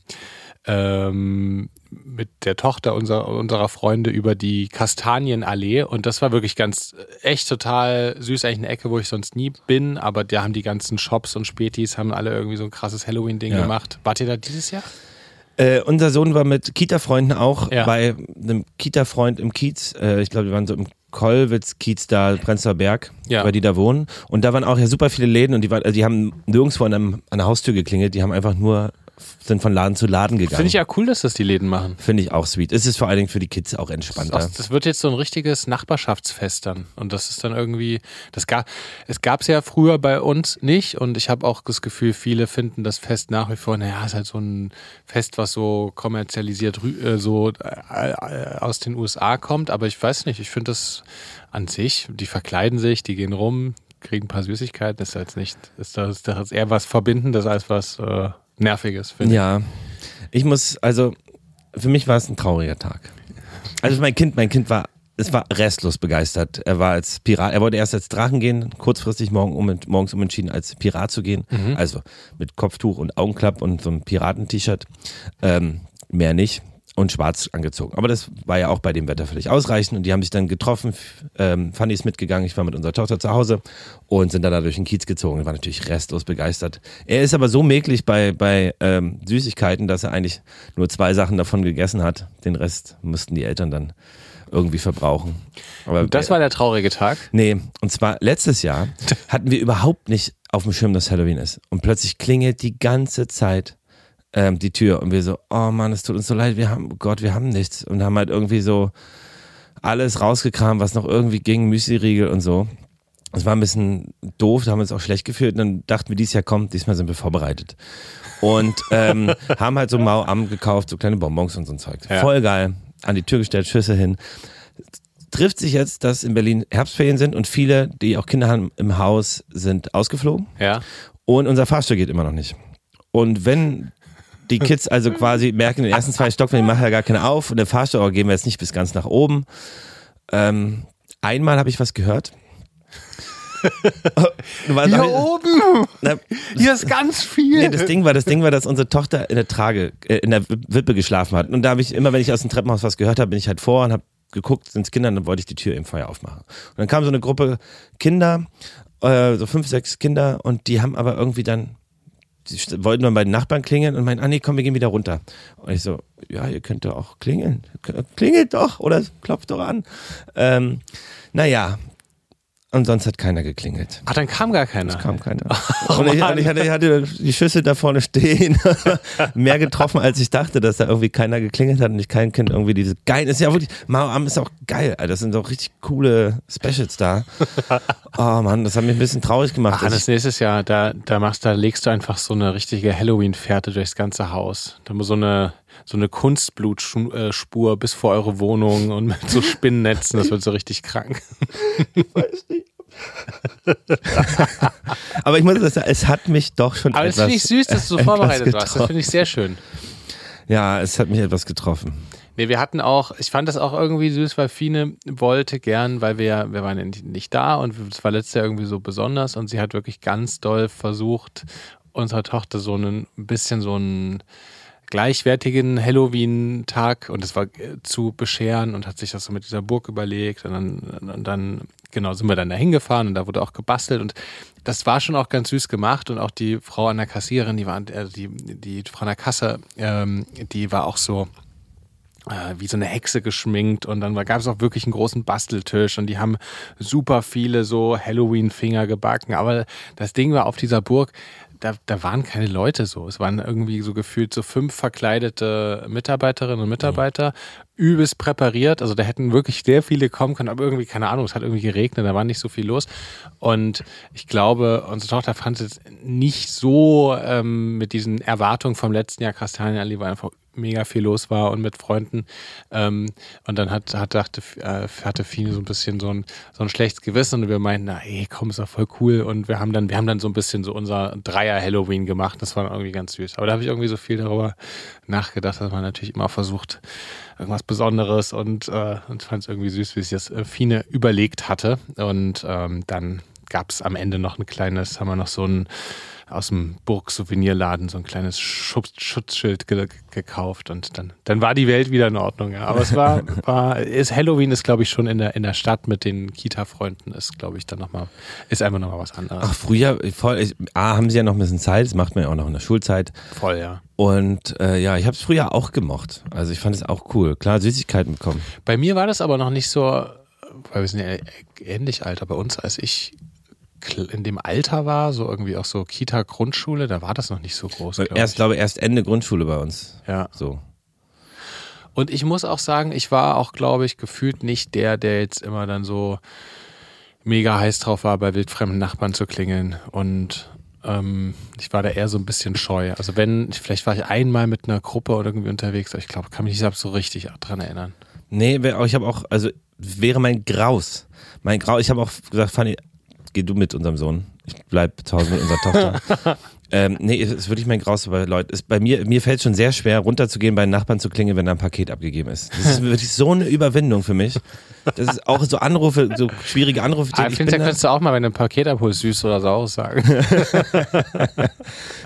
ähm, mit der Tochter unserer, unserer Freunde über die Kastanienallee und das war wirklich ganz echt total süß, eigentlich eine Ecke, wo ich sonst nie bin, aber da haben die ganzen Shops und Spätis haben alle irgendwie so ein krasses Halloween-Ding Ja. gemacht. Wart ihr da dieses Jahr? Äh, unser Sohn war mit Kita-Freunden auch Ja. bei einem Kita-Freund im Kiez. Äh, ich glaube, wir waren so im Kollwitz-Kiez da, Prenzlauer Berg, Ja. weil die da wohnen. Und da waren auch ja super viele Läden und die, waren, also die haben nirgendwo an, einem, an der Haustür geklingelt. Die haben einfach nur, sind von Laden zu Laden gegangen. Finde ich ja cool, dass das die Läden machen. Finde ich auch sweet. Es ist vor allen Dingen für die Kids auch entspannter. Das, das wird jetzt so ein richtiges Nachbarschaftsfest dann. Und das ist dann irgendwie, das gab, es gab es ja früher bei uns nicht. Und ich habe auch das Gefühl, viele finden das Fest nach wie vor, naja, ist halt so ein Fest, was so kommerzialisiert äh, so äh, aus den USA kommt. Aber ich weiß nicht, ich finde das an sich, die verkleiden sich, die gehen rum, kriegen ein paar Süßigkeiten. Das ist jetzt nicht, ist das, das ist eher was Verbindendes als was äh, Nerviges, finde ich. Ja, ich muss, also für mich war es ein trauriger Tag. Also mein Kind, mein Kind war, es war restlos begeistert. Er war als Pirat, er wollte erst als Drachen gehen, kurzfristig morgen um, morgens umentschieden, als Pirat zu gehen. Also mit Kopftuch und Augenklapp und so einem Piraten-T-Shirt. Ähm, mehr nicht. Und schwarz angezogen. Aber das war ja auch bei dem Wetter völlig ausreichend. Und die haben sich dann getroffen. Ähm, Fanny ist mitgegangen. Ich war mit unserer Tochter zu Hause und sind dann da durch den Kiez gezogen. War natürlich restlos begeistert. Er ist aber so mäglich bei, bei ähm, Süßigkeiten, dass er eigentlich nur zwei Sachen davon gegessen hat. Den Rest müssten die Eltern dann irgendwie verbrauchen. Aber das war der traurige Tag. Nee, und zwar letztes Jahr hatten wir überhaupt nicht auf dem Schirm, dass Halloween ist. Und plötzlich klingelt die ganze Zeit ähm, die Tür und wir so, oh Mann, es tut uns so leid, wir haben, Gott, wir haben nichts. Und haben halt irgendwie so alles rausgekramt, was noch irgendwie ging, Müsli-Riegel und so. Es war ein bisschen doof, da haben wir uns auch schlecht gefühlt. Und dann dachten wir, dieses Jahr kommt, diesmal sind wir vorbereitet. Und ähm, haben halt so Mau am gekauft, so kleine Bonbons und so ein Zeug. Ja. Voll geil. An die Tür gestellt, Schüsse hin trifft sich jetzt, dass in Berlin Herbstferien sind und viele, die auch Kinder haben im Haus, sind ausgeflogen Ja. und unser Fahrstuhl geht immer noch nicht. Und wenn die Kids also quasi merken, in den ersten zwei Stockwerken, die machen ja gar keine auf und der Fahrstuhl gehen wir jetzt nicht bis ganz nach oben. Ähm, einmal habe ich was gehört. Hier oben! Na, Hier ist ganz viel. Nee, das Ding war, das Ding war, dass unsere Tochter in der Trage, äh, in der Wippe geschlafen hat. Und da habe ich immer, wenn ich aus dem Treppenhaus was gehört habe, bin ich halt vor und habe geguckt, sind es Kinder, und dann wollte ich die Tür eben vorher aufmachen. Und dann kam so eine Gruppe Kinder, äh, so fünf, sechs Kinder, und die haben aber irgendwie dann, wollten dann bei den Nachbarn klingeln und meinen, ah nee, komm, wir gehen wieder runter. Und ich so, ja, ihr könnt doch auch klingeln. Klingelt doch oder klopft doch an. Ähm, naja. Und sonst hat keiner geklingelt. Ach, dann kam gar keiner. Kam keiner. und ich, und ich, hatte, ich hatte die Schüssel da vorne stehen. Mehr getroffen, als ich dachte, dass da irgendwie keiner geklingelt hat und ich kein Kind irgendwie diese geilen. Ist ja wirklich, Mao Am ist auch geil, Alter. Das sind doch richtig coole Specials da. Oh Mann, das hat mich ein bisschen traurig gemacht. Ach, das nächstes Jahr, da, da machst, da legst du einfach so eine richtige Halloween-Fährte durchs ganze Haus. Da muss so eine, so eine Kunstblutspur bis vor eure Wohnung und mit so Spinnennetzen, das wird so richtig krank. aber ich muss das sagen, es hat mich doch schon Aber das etwas, finde ich süß, dass du so vorbereitet warst. Das getroffen. finde ich sehr schön. Ja, es hat mich etwas getroffen. Nee, wir hatten auch, ich fand das auch irgendwie süß, weil Fine wollte gern, weil wir, wir waren ja nicht, nicht da und es war letztes Jahr irgendwie so besonders und sie hat wirklich ganz doll versucht, unserer Tochter so einen, ein bisschen so einen gleichwertigen Halloween-Tag und es war äh, zu bescheren und hat sich das so mit dieser Burg überlegt und dann, und dann, genau, sind wir dann da hingefahren und da wurde auch gebastelt und das war schon auch ganz süß gemacht und auch die Frau an der Kassiererin, die war, äh, die, die Frau an der Kasse, ähm, die war auch so, äh, wie so eine Hexe geschminkt und dann gab es auch wirklich einen großen Basteltisch und die haben super viele so Halloween-Finger gebacken. Aber das Ding war auf dieser Burg, da, da waren keine Leute so. Es waren irgendwie so gefühlt so fünf verkleidete Mitarbeiterinnen und Mitarbeiter, übelst präpariert. Also da hätten wirklich sehr viele kommen können, aber irgendwie, keine Ahnung, es hat irgendwie geregnet, da war nicht so viel los. Und ich glaube, unsere Tochter fand es nicht so ähm, mit diesen Erwartungen vom letzten Jahr Kastanienallee, weil einfach mega viel los war und mit Freunden. Ähm, und dann hat, hat dachte, äh, hatte Fine so ein bisschen so ein, so ein schlechtes Gewissen und wir meinten, na ey, komm, ist doch voll cool. Und wir haben dann, wir haben dann so ein bisschen so unser Dreier-Halloween gemacht. Das war irgendwie ganz süß. Aber da habe ich irgendwie so viel darüber nachgedacht, dass man natürlich immer versucht, irgendwas Besonderes und, äh, und fand es irgendwie süß, wie sich das äh, Fine überlegt hatte. Und ähm, dann gab es am Ende noch ein kleines, haben wir noch so ein aus dem Burg-Souvenirladen so ein kleines Schutz Schutzschild ge gekauft und dann, dann war die Welt wieder in Ordnung. Ja. Aber es war, war ist Halloween ist, glaube ich, schon in der, in der Stadt mit den Kita-Freunden, ist, glaube ich, dann nochmal, ist einfach nochmal was anderes. Ach, früher, voll, ich, A, haben sie ja noch ein bisschen Zeit, das macht man ja auch noch in der Schulzeit. Voll, ja. Und äh, ja, ich habe es früher auch gemocht. Also ich fand es auch cool. Klar, Süßigkeiten bekommen. Bei mir war das aber noch nicht so, weil wir sind ja ähnlich alt, bei uns, als ich in dem Alter war, so irgendwie auch so Kita, Grundschule, da war das noch nicht so groß. Glaub erst, ich. glaube erst Ende Grundschule bei uns. Ja. So. Und ich muss auch sagen, ich war auch, glaube ich, gefühlt nicht der, der jetzt immer dann so mega heiß drauf war, bei wildfremden Nachbarn zu klingeln. Und ähm, ich war da eher so ein bisschen scheu. Also wenn, vielleicht war ich einmal mit einer Gruppe oder irgendwie unterwegs, aber ich glaube, kann mich nicht so richtig dran erinnern. Nee, ich habe auch, also wäre mein Graus. Mein Graus, ich habe auch gesagt, Fanny, geh du mit unserem Sohn. Ich bleib zu Hause mit unserer Tochter. ähm, nee, es ist wirklich mein Graus bei Leuten. Ist bei mir, mir fällt es schon sehr schwer, runterzugehen, bei den Nachbarn zu klingeln, wenn da ein Paket abgegeben ist. Das ist wirklich so eine Überwindung für mich. Das ist auch so Anrufe, so schwierige Anrufe. Ah, ich finde, da könntest du auch mal, wenn du ein Paket abholst, süß oder saures sagen.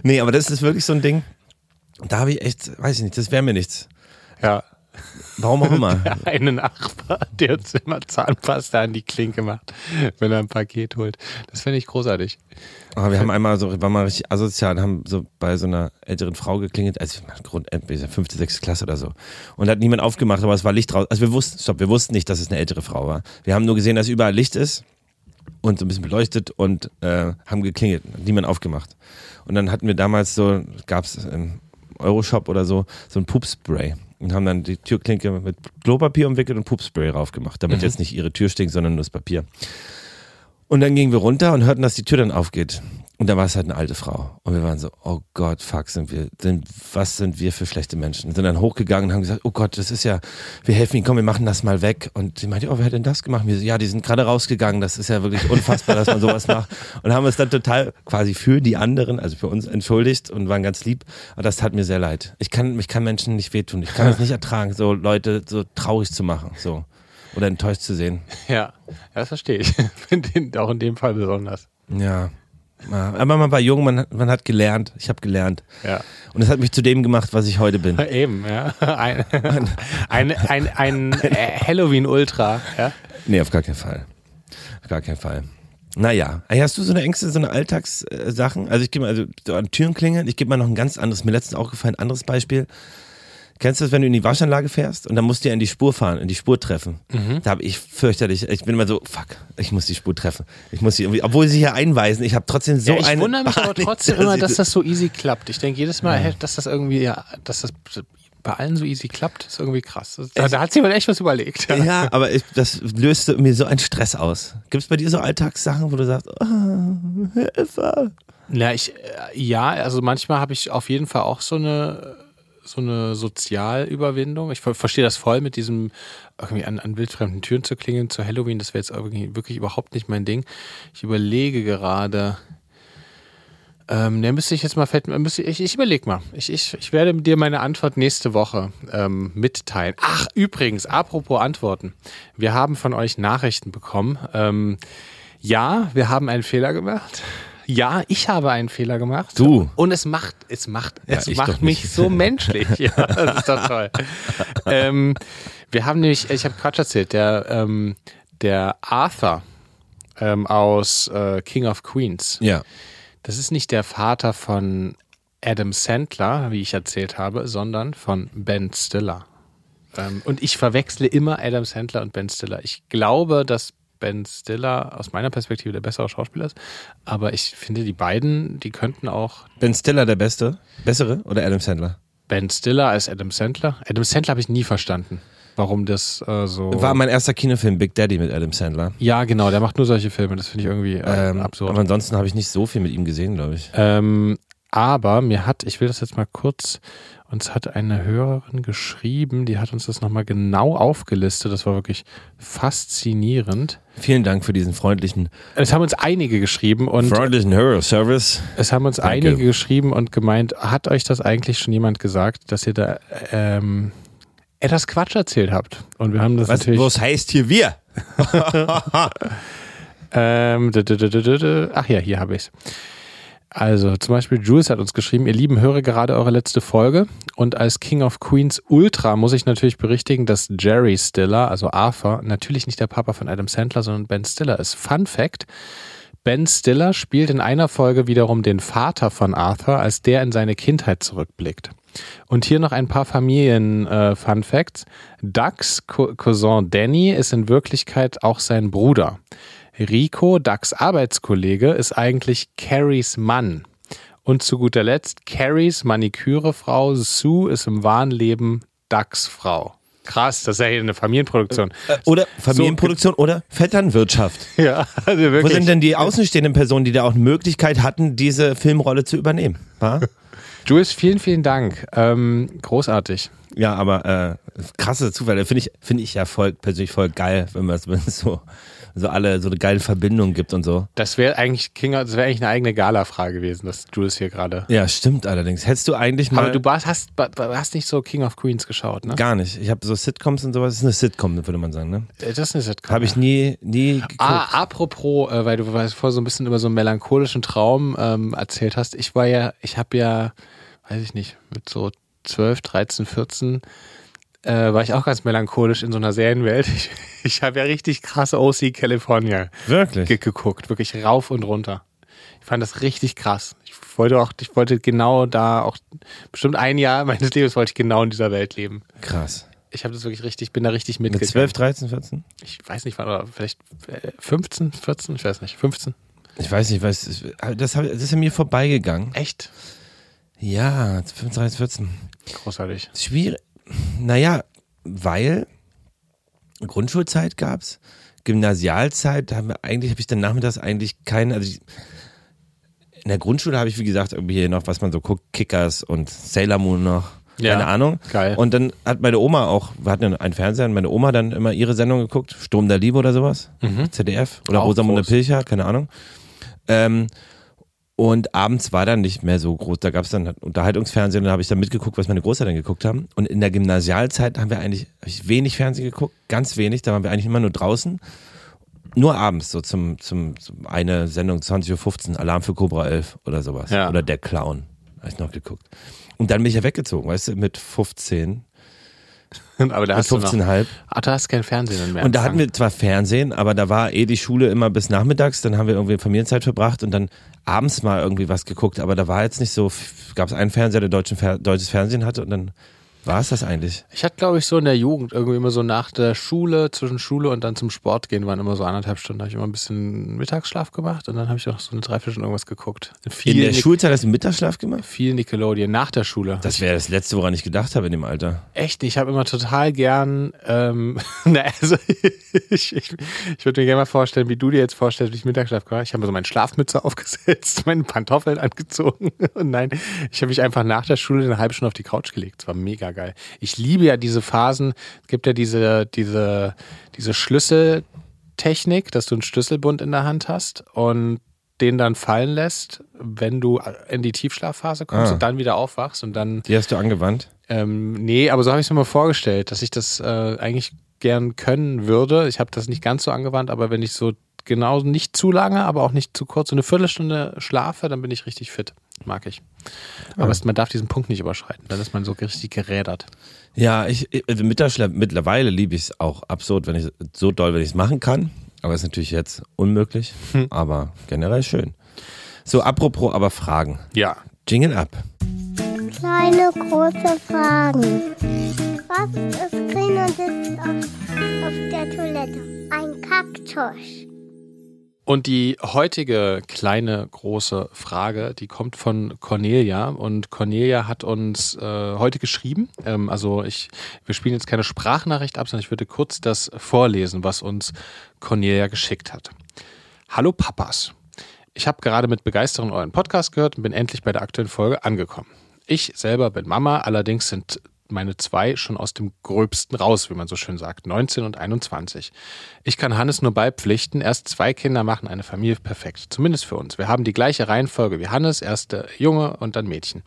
nee, aber das ist wirklich so ein Ding. Da habe ich echt, weiß ich nicht, das wäre mir nichts. Ja. Warum auch immer. Der eine Nachbar, der uns immer Zahnpasta an die Klinke macht, wenn er ein Paket holt. Das finde ich großartig. Aber wir haben einmal so, waren mal richtig asozial, haben so bei so einer älteren Frau geklingelt, also Grund, fünfte, sechste Klasse oder so. Und hat niemand aufgemacht, aber es war Licht raus. Also wir wussten, stopp, wir wussten nicht, dass es eine ältere Frau war. Wir haben nur gesehen, dass überall Licht ist und so ein bisschen beleuchtet und äh, haben geklingelt, niemand aufgemacht. Und dann hatten wir damals so, gab es im Euroshop oder so, so ein Pupspray und haben dann die Türklinke mit Klopapier umwickelt und Pupspray raufgemacht, damit mhm. jetzt nicht ihre Tür stinkt, sondern nur das Papier. Und dann gingen wir runter und hörten, dass die Tür dann aufgeht. Und da war es halt eine alte Frau. Und wir waren so, oh Gott, fuck, sind wir, sind, was sind wir für schlechte Menschen? Sind dann hochgegangen und haben gesagt, oh Gott, das ist ja, wir helfen ihnen, komm, wir machen das mal weg. Und sie meinte, oh, wer hat denn das gemacht? Und wir so, ja, die sind gerade rausgegangen, das ist ja wirklich unfassbar, dass man sowas macht. Und haben uns dann total quasi für die anderen, also für uns entschuldigt und waren ganz lieb. Aber das tat mir sehr leid. Ich kann, ich kann Menschen nicht wehtun. Ich kann es nicht ertragen, so Leute so traurig zu machen, so. Oder enttäuscht zu sehen. Ja, das verstehe ich. auch in dem Fall besonders. Ja. Aber man war jung, man, man hat gelernt. Ich habe gelernt. Ja. Und es hat mich zu dem gemacht, was ich heute bin. Eben, ja. Ein, ein, ein, ein Halloween-Ultra. Ja? Nee, auf gar keinen Fall. Auf gar keinen Fall. Naja, hast du so eine Ängste, so eine Alltagssachen? Also ich gebe mal, also so an Türen klingeln, ich gebe mal noch ein ganz anderes, mir letztens auch gefallen, anderes Beispiel. Kennst du das, wenn du in die Waschanlage fährst und dann musst du ja in die Spur fahren, in die Spur treffen? Mhm. Da habe ich fürchterlich, ich bin immer so, fuck, ich muss die Spur treffen. Ich muss sie irgendwie, obwohl sie hier einweisen, ich habe trotzdem so ja, ich eine. Ich wundere mich aber trotzdem immer, dass das so easy klappt. Ich denke jedes Mal, ja. dass das irgendwie, ja, dass das bei allen so easy klappt, ist irgendwie krass. Da, da hat sich mal echt was überlegt. Ja, ja aber ich, das löst mir so einen Stress aus. Gibt es bei dir so Alltagssachen, wo du sagst, oh, Hilfe? Na, ich, äh, ja, also manchmal habe ich auf jeden Fall auch so eine so eine Sozialüberwindung. Ich verstehe das voll mit diesem irgendwie an, an wildfremden Türen zu klingeln zu Halloween. Das wäre jetzt wirklich, überhaupt nicht mein Ding. Ich überlege gerade. Ähm, ne, müsste ich jetzt mal fett, müsste ich, ich überlege mal. Ich, ich, ich werde dir meine Antwort nächste Woche ähm, mitteilen. Ach, übrigens, apropos Antworten. Wir haben von euch Nachrichten bekommen. Ähm, ja, wir haben einen Fehler gemacht. Ja, ich habe einen Fehler gemacht. Du. Und es macht, es macht, ja, es macht mich so menschlich. Ja, das ist doch toll. ähm, wir haben nämlich, ich habe Quatsch erzählt, der, ähm, der Arthur ähm, aus äh, King of Queens. Ja. Das ist nicht der Vater von Adam Sandler, wie ich erzählt habe, sondern von Ben Stiller. Ähm, und ich verwechsle immer Adam Sandler und Ben Stiller. Ich glaube, dass Ben Stiller aus meiner Perspektive der bessere Schauspieler ist, aber ich finde, die beiden, die könnten auch Ben Stiller der Beste? Bessere oder Adam Sandler? Ben Stiller als Adam Sandler. Adam Sandler habe ich nie verstanden, warum das äh, so. War mein erster Kinofilm Big Daddy mit Adam Sandler. ja, genau, der macht nur solche Filme. Das finde ich irgendwie äh, Ähm, absurd. aber ansonsten habe ich nicht so viel mit ihm gesehen, glaube ich. Ähm, aber mir hat, ich will das jetzt mal kurz, uns hat eine Hörerin geschrieben, die hat uns das nochmal genau aufgelistet. Das war wirklich faszinierend. Vielen Dank für diesen freundlichen, Es haben uns einige geschrieben und freundlichen Hörerservice. es haben uns Danke. einige geschrieben und gemeint, hat euch das eigentlich schon jemand gesagt, dass ihr da ähm, etwas Quatsch erzählt habt? Und wir haben das Was, natürlich. was heißt hier wir? Ähm, ach ja, hier habe ich es. Also zum Beispiel Jules hat uns geschrieben, ihr Lieben, höre gerade eure letzte Folge und als King of Queens Ultra muss ich natürlich berichtigen, dass Jerry Stiller, also Arthur, natürlich nicht der Papa von Adam Sandler, sondern Ben Stiller ist. Fun Fact, Ben Stiller spielt in einer Folge wiederum den Vater von Arthur, als der in seine Kindheit zurückblickt. Und hier noch ein paar Familien-Fun Facts. Ducks Co Cousin Danny ist in Wirklichkeit auch sein Bruder. Rico, Ducks Arbeitskollege, ist eigentlich Carries Mann. Und zu guter Letzt, Carries Manikürefrau Sue ist im wahren Leben Ducks Frau. Krass, das ist ja hier eine Familienproduktion. Oder Familienproduktion oder Vetternwirtschaft. Ja, also Wo wirklich. sind denn die außenstehenden Personen, die da auch eine Möglichkeit hatten, diese Filmrolle zu übernehmen? Wa? Jules, vielen, vielen Dank. Ähm, großartig. Ja, aber äh, krasse Zufälle finde ich, finde ich ja voll, persönlich voll geil, wenn man es so, so alle so eine geile Verbindung gibt und so. Das wäre eigentlich, King, das wäre eigentlich eine eigene Gala-Frage gewesen, dass Jules hier gerade. Ja, stimmt allerdings. Hättest du eigentlich mal. Aber du warst, hast, hast nicht so King of Queens geschaut, ne? Gar nicht. Ich habe so Sitcoms und sowas. Das ist eine Sitcom, würde man sagen, ne? Das ist eine Sitcom. Habe ich nie, nie geguckt. Ah, apropos, äh, weil du weil du vorher so ein bisschen über so einen melancholischen Traum ähm, erzählt hast. Ich war ja, ich habe ja, weiß ich nicht, mit so 12, 13, 14 äh, war ich auch ganz melancholisch in so einer Serienwelt. Ich, ich habe ja richtig krasse OC California Wirklich? ge geguckt, wirklich rauf und runter. Ich fand das richtig krass. Ich wollte auch, ich wollte genau da auch bestimmt ein Jahr meines Lebens wollte ich genau in dieser Welt leben. Krass. Ich habe das wirklich richtig, bin da richtig Mit mitgegangen. 12, 13, 14? Ich weiß nicht, wann, oder vielleicht äh, 15, 14, ich weiß nicht, 15. Ich weiß nicht, was. Das, das ist an mir vorbeigegangen. Echt? Ja, 15, 13, 14. Großartig. Schwierig. Naja, weil Grundschulzeit gab's, Gymnasialzeit, da haben wir eigentlich, habe ich dann nachmittags eigentlich keine, also ich, in der Grundschule habe ich, wie gesagt, irgendwie hier noch, was man so guckt, Kickers und Sailor Moon noch. Ja, Keine Ahnung. geil. Und dann hat meine Oma auch, wir hatten ja einen Fernseher, und meine Oma dann immer ihre Sendung geguckt, Sturm der Liebe oder sowas, ZDF oder Mhm. Auch Rosamunde groß. Pilcher, keine Ahnung. Ähm, und abends war dann nicht mehr so groß. Da gab es dann Unterhaltungsfernsehen und da habe ich dann mitgeguckt, was meine Großeltern geguckt haben. Und in der Gymnasialzeit haben wir eigentlich hab ich wenig Fernsehen geguckt, ganz wenig. Da waren wir eigentlich immer nur draußen. Nur abends, so zum, zum, zum eine Sendung 20.15 Uhr, Alarm für Cobra 11 oder sowas. Ja. Oder Der Clown. Habe ich noch geguckt. Und dann bin ich ja weggezogen, weißt du, mit 15, Aber da hast du noch, 15,5. ach, da hast kein Fernsehen mehr. Und da hatten wir zwar Fernsehen, aber da war eh die Schule immer bis nachmittags, dann haben wir irgendwie Familienzeit verbracht und dann abends mal irgendwie was geguckt, aber da war jetzt nicht so, gab es einen Fernseher, der deutschen deutsches Fernsehen hatte und dann war es das eigentlich. Ich hatte, glaube ich, so in der Jugend irgendwie immer so nach der Schule, zwischen Schule und dann zum Sport gehen, waren immer so anderthalb Stunden. Da habe ich immer ein bisschen Mittagsschlaf gemacht und dann habe ich auch so eine Dreiviertelstunde irgendwas geguckt. Viel, In der Nic- Schulzeit hast du Mittagsschlaf gemacht? viel Nickelodeon nach der Schule. Das wäre das Letzte, woran ich gedacht habe in dem Alter. Echt, ich habe immer total gern, ähm, na, also ich, ich, ich würde mir gerne mal vorstellen, wie du dir jetzt vorstellst, wie ich Mittagsschlaf gemacht habe. Ich habe mir so meine Schlafmütze aufgesetzt, meine Pantoffeln angezogen und nein, ich habe mich einfach nach der Schule eine halbe Stunde auf die Couch gelegt. Es war mega geil. Ich liebe ja diese Phasen, es gibt ja diese, diese, diese Schlüsseltechnik, dass du einen Schlüsselbund in der Hand hast und den dann fallen lässt, wenn du in die Tiefschlafphase kommst Ah. und dann wieder aufwachst und dann Die hast du angewandt? ähm, nee, aber so habe ich es mir mal vorgestellt, dass ich das äh, eigentlich gern können würde. Ich habe das nicht ganz so angewandt, aber wenn ich so genau nicht zu lange, aber auch nicht zu kurz, so eine Viertelstunde schlafe, dann bin ich richtig fit. Mag ich. Aber es, man darf diesen Punkt nicht überschreiten, dann ist man so richtig gerädert. Ja, ich, also mittlerweile liebe ich es auch absurd, wenn ich so doll, wenn ich es machen kann. Aber ist natürlich jetzt unmöglich, aber generell schön. So, apropos aber Fragen. Ja. Jingle ab. Kleine große Fragen. Schwarz ist grün und sitzt auf, auf der Toilette. Ein Kaktus. Und die heutige kleine große Frage, die kommt von Cornelia und Cornelia hat uns äh, heute geschrieben. Ähm, also ich, wir spielen jetzt keine Sprachnachricht ab, sondern ich würde kurz das vorlesen, was uns Cornelia geschickt hat. Hallo Papas. Ich habe gerade mit Begeisterung euren Podcast gehört und bin endlich bei der aktuellen Folge angekommen. Ich selber bin Mama, allerdings sind meine zwei schon aus dem Gröbsten raus, wie man so schön sagt, 19 und 21. Ich kann Hannes nur beipflichten, erst zwei Kinder machen eine Familie perfekt, zumindest für uns. Wir haben die gleiche Reihenfolge wie Hannes, erst Junge und dann Mädchen.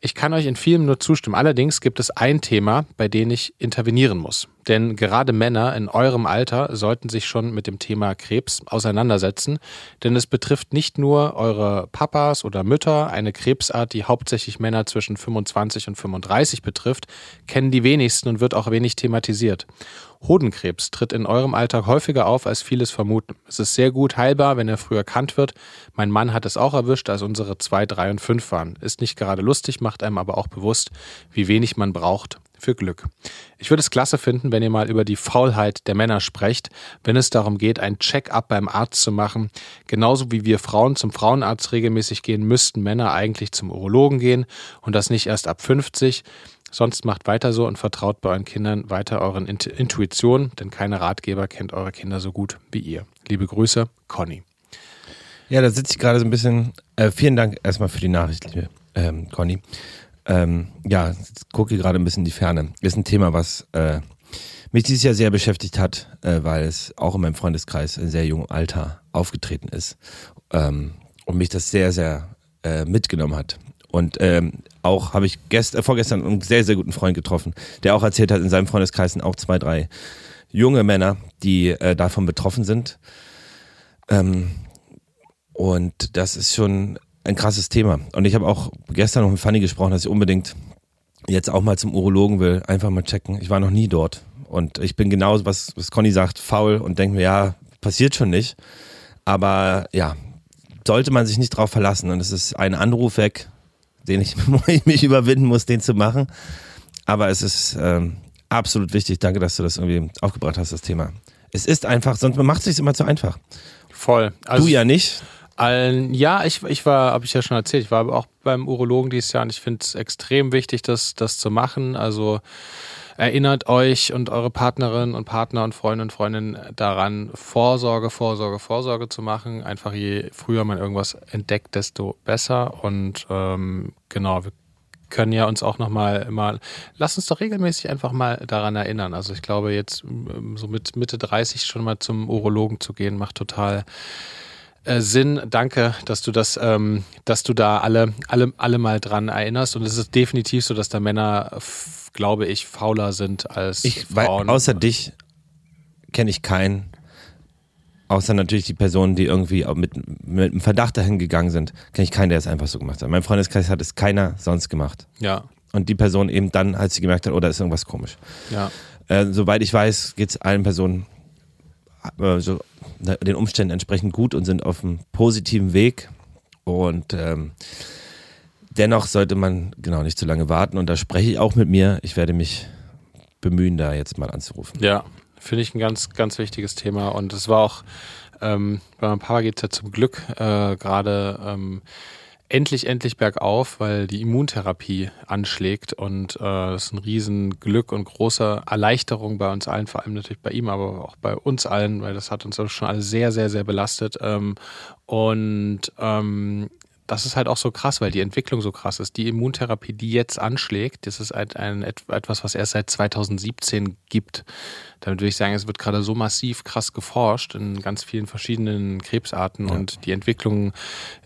Ich kann euch in vielem nur zustimmen, allerdings gibt es ein Thema, bei dem ich intervenieren muss. Denn gerade Männer in eurem Alter sollten sich schon mit dem Thema Krebs auseinandersetzen, denn es betrifft nicht nur eure Papas oder Mütter, eine Krebsart, die hauptsächlich Männer zwischen 25 und 35 betrifft, kennen die wenigsten und wird auch wenig thematisiert. Hodenkrebs tritt in eurem Alltag häufiger auf, als vieles vermuten. Es ist sehr gut heilbar, wenn er früh erkannt wird. Mein Mann hat es auch erwischt, als unsere zwei, drei und fünf waren. Ist nicht gerade lustig, macht einem aber auch bewusst, wie wenig man braucht, für Glück. Ich würde es klasse finden, wenn ihr mal über die Faulheit der Männer sprecht, wenn es darum geht, ein Check-up beim Arzt zu machen. Genauso wie wir Frauen zum Frauenarzt regelmäßig gehen, müssten Männer eigentlich zum Urologen gehen und das nicht erst ab 50. Sonst macht weiter so und vertraut bei euren Kindern weiter euren Intuition, denn keine Ratgeber kennt eure Kinder so gut wie ihr. Liebe Grüße, Conny. Ja, da sitze ich gerade so ein bisschen. Äh, vielen Dank erstmal für die Nachricht, liebe ähm, Conny. Ähm, ja, gucke gerade ein bisschen in die Ferne. Ist ein Thema, was äh, mich dieses Jahr sehr beschäftigt hat, äh, weil es auch in meinem Freundeskreis in sehr jungem Alter aufgetreten ist ähm, und mich das sehr, sehr äh, mitgenommen hat. Und ähm, auch habe ich gest äh, vorgestern einen sehr, sehr guten Freund getroffen, der auch erzählt hat, in seinem Freundeskreis sind auch zwei, drei junge Männer, die äh, davon betroffen sind. Ähm, und das ist schon ein krasses Thema. Und ich habe auch gestern noch mit Fanny gesprochen, dass ich unbedingt jetzt auch mal zum Urologen will, einfach mal checken. Ich war noch nie dort. Und ich bin genauso, was, was Conny sagt, faul und denke mir, ja, passiert schon nicht. Aber ja, sollte man sich nicht drauf verlassen. Und es ist ein Anruf weg, den ich, ich mich überwinden muss, den zu machen. Aber es ist ähm, absolut wichtig. Danke, dass du das irgendwie aufgebracht hast, das Thema. Es ist einfach, sonst man macht es sich immer zu einfach. Voll. Also du ja nicht. Allen, ja, ich, ich war, habe ich ja schon erzählt, ich war auch beim Urologen dieses Jahr und ich finde es extrem wichtig, das, das zu machen. Also erinnert euch und eure Partnerinnen und Partner und Freunde und Freundinnen daran, Vorsorge, Vorsorge, Vorsorge zu machen. Einfach je früher man irgendwas entdeckt, desto besser. Und ähm, genau, wir können ja uns auch nochmal immer, lass uns doch regelmäßig einfach mal daran erinnern. Also ich glaube jetzt so mit Mitte 30 schon mal zum Urologen zu gehen, macht total äh, Sinn. Danke, dass du das, ähm, dass du da alle, alle, alle mal dran erinnerst. Und es ist definitiv so, dass da Männer, glaube ich, fauler sind als ich, Frauen. Weil, außer dich kenne ich keinen. Außer natürlich die Personen, die irgendwie mit, mit einem Verdacht dahin gegangen sind, kenne ich keinen, der es einfach so gemacht hat. Mein Freundeskreis hat es keiner sonst gemacht. Ja. Und die Person eben dann, als sie gemerkt hat, oder oh, ist irgendwas komisch. Ja. Äh, soweit ich weiß, geht es allen Personen äh, so den Umständen entsprechend gut und sind auf einem positiven Weg. Und ähm, dennoch sollte man genau nicht zu lange warten. Und da spreche ich auch mit mir. Ich werde mich bemühen, da jetzt mal anzurufen. Ja, finde ich ein ganz, ganz wichtiges Thema. Und es war auch, ähm, bei meinem Papa geht es ja zum Glück äh, gerade ähm, endlich, endlich bergauf, weil die Immuntherapie anschlägt und äh, das ist ein Riesenglück und große Erleichterung bei uns allen, vor allem natürlich bei ihm, aber auch bei uns allen, weil das hat uns schon alle sehr, sehr, sehr belastet. Ähm, und ähm, das ist halt auch so krass, weil die Entwicklung so krass ist. Die Immuntherapie, die jetzt anschlägt, das ist ein, ein, etwas, was erst seit 2017 gibt. Damit würde ich sagen, es wird gerade so massiv krass geforscht in ganz vielen verschiedenen Krebsarten ja. und die Entwicklung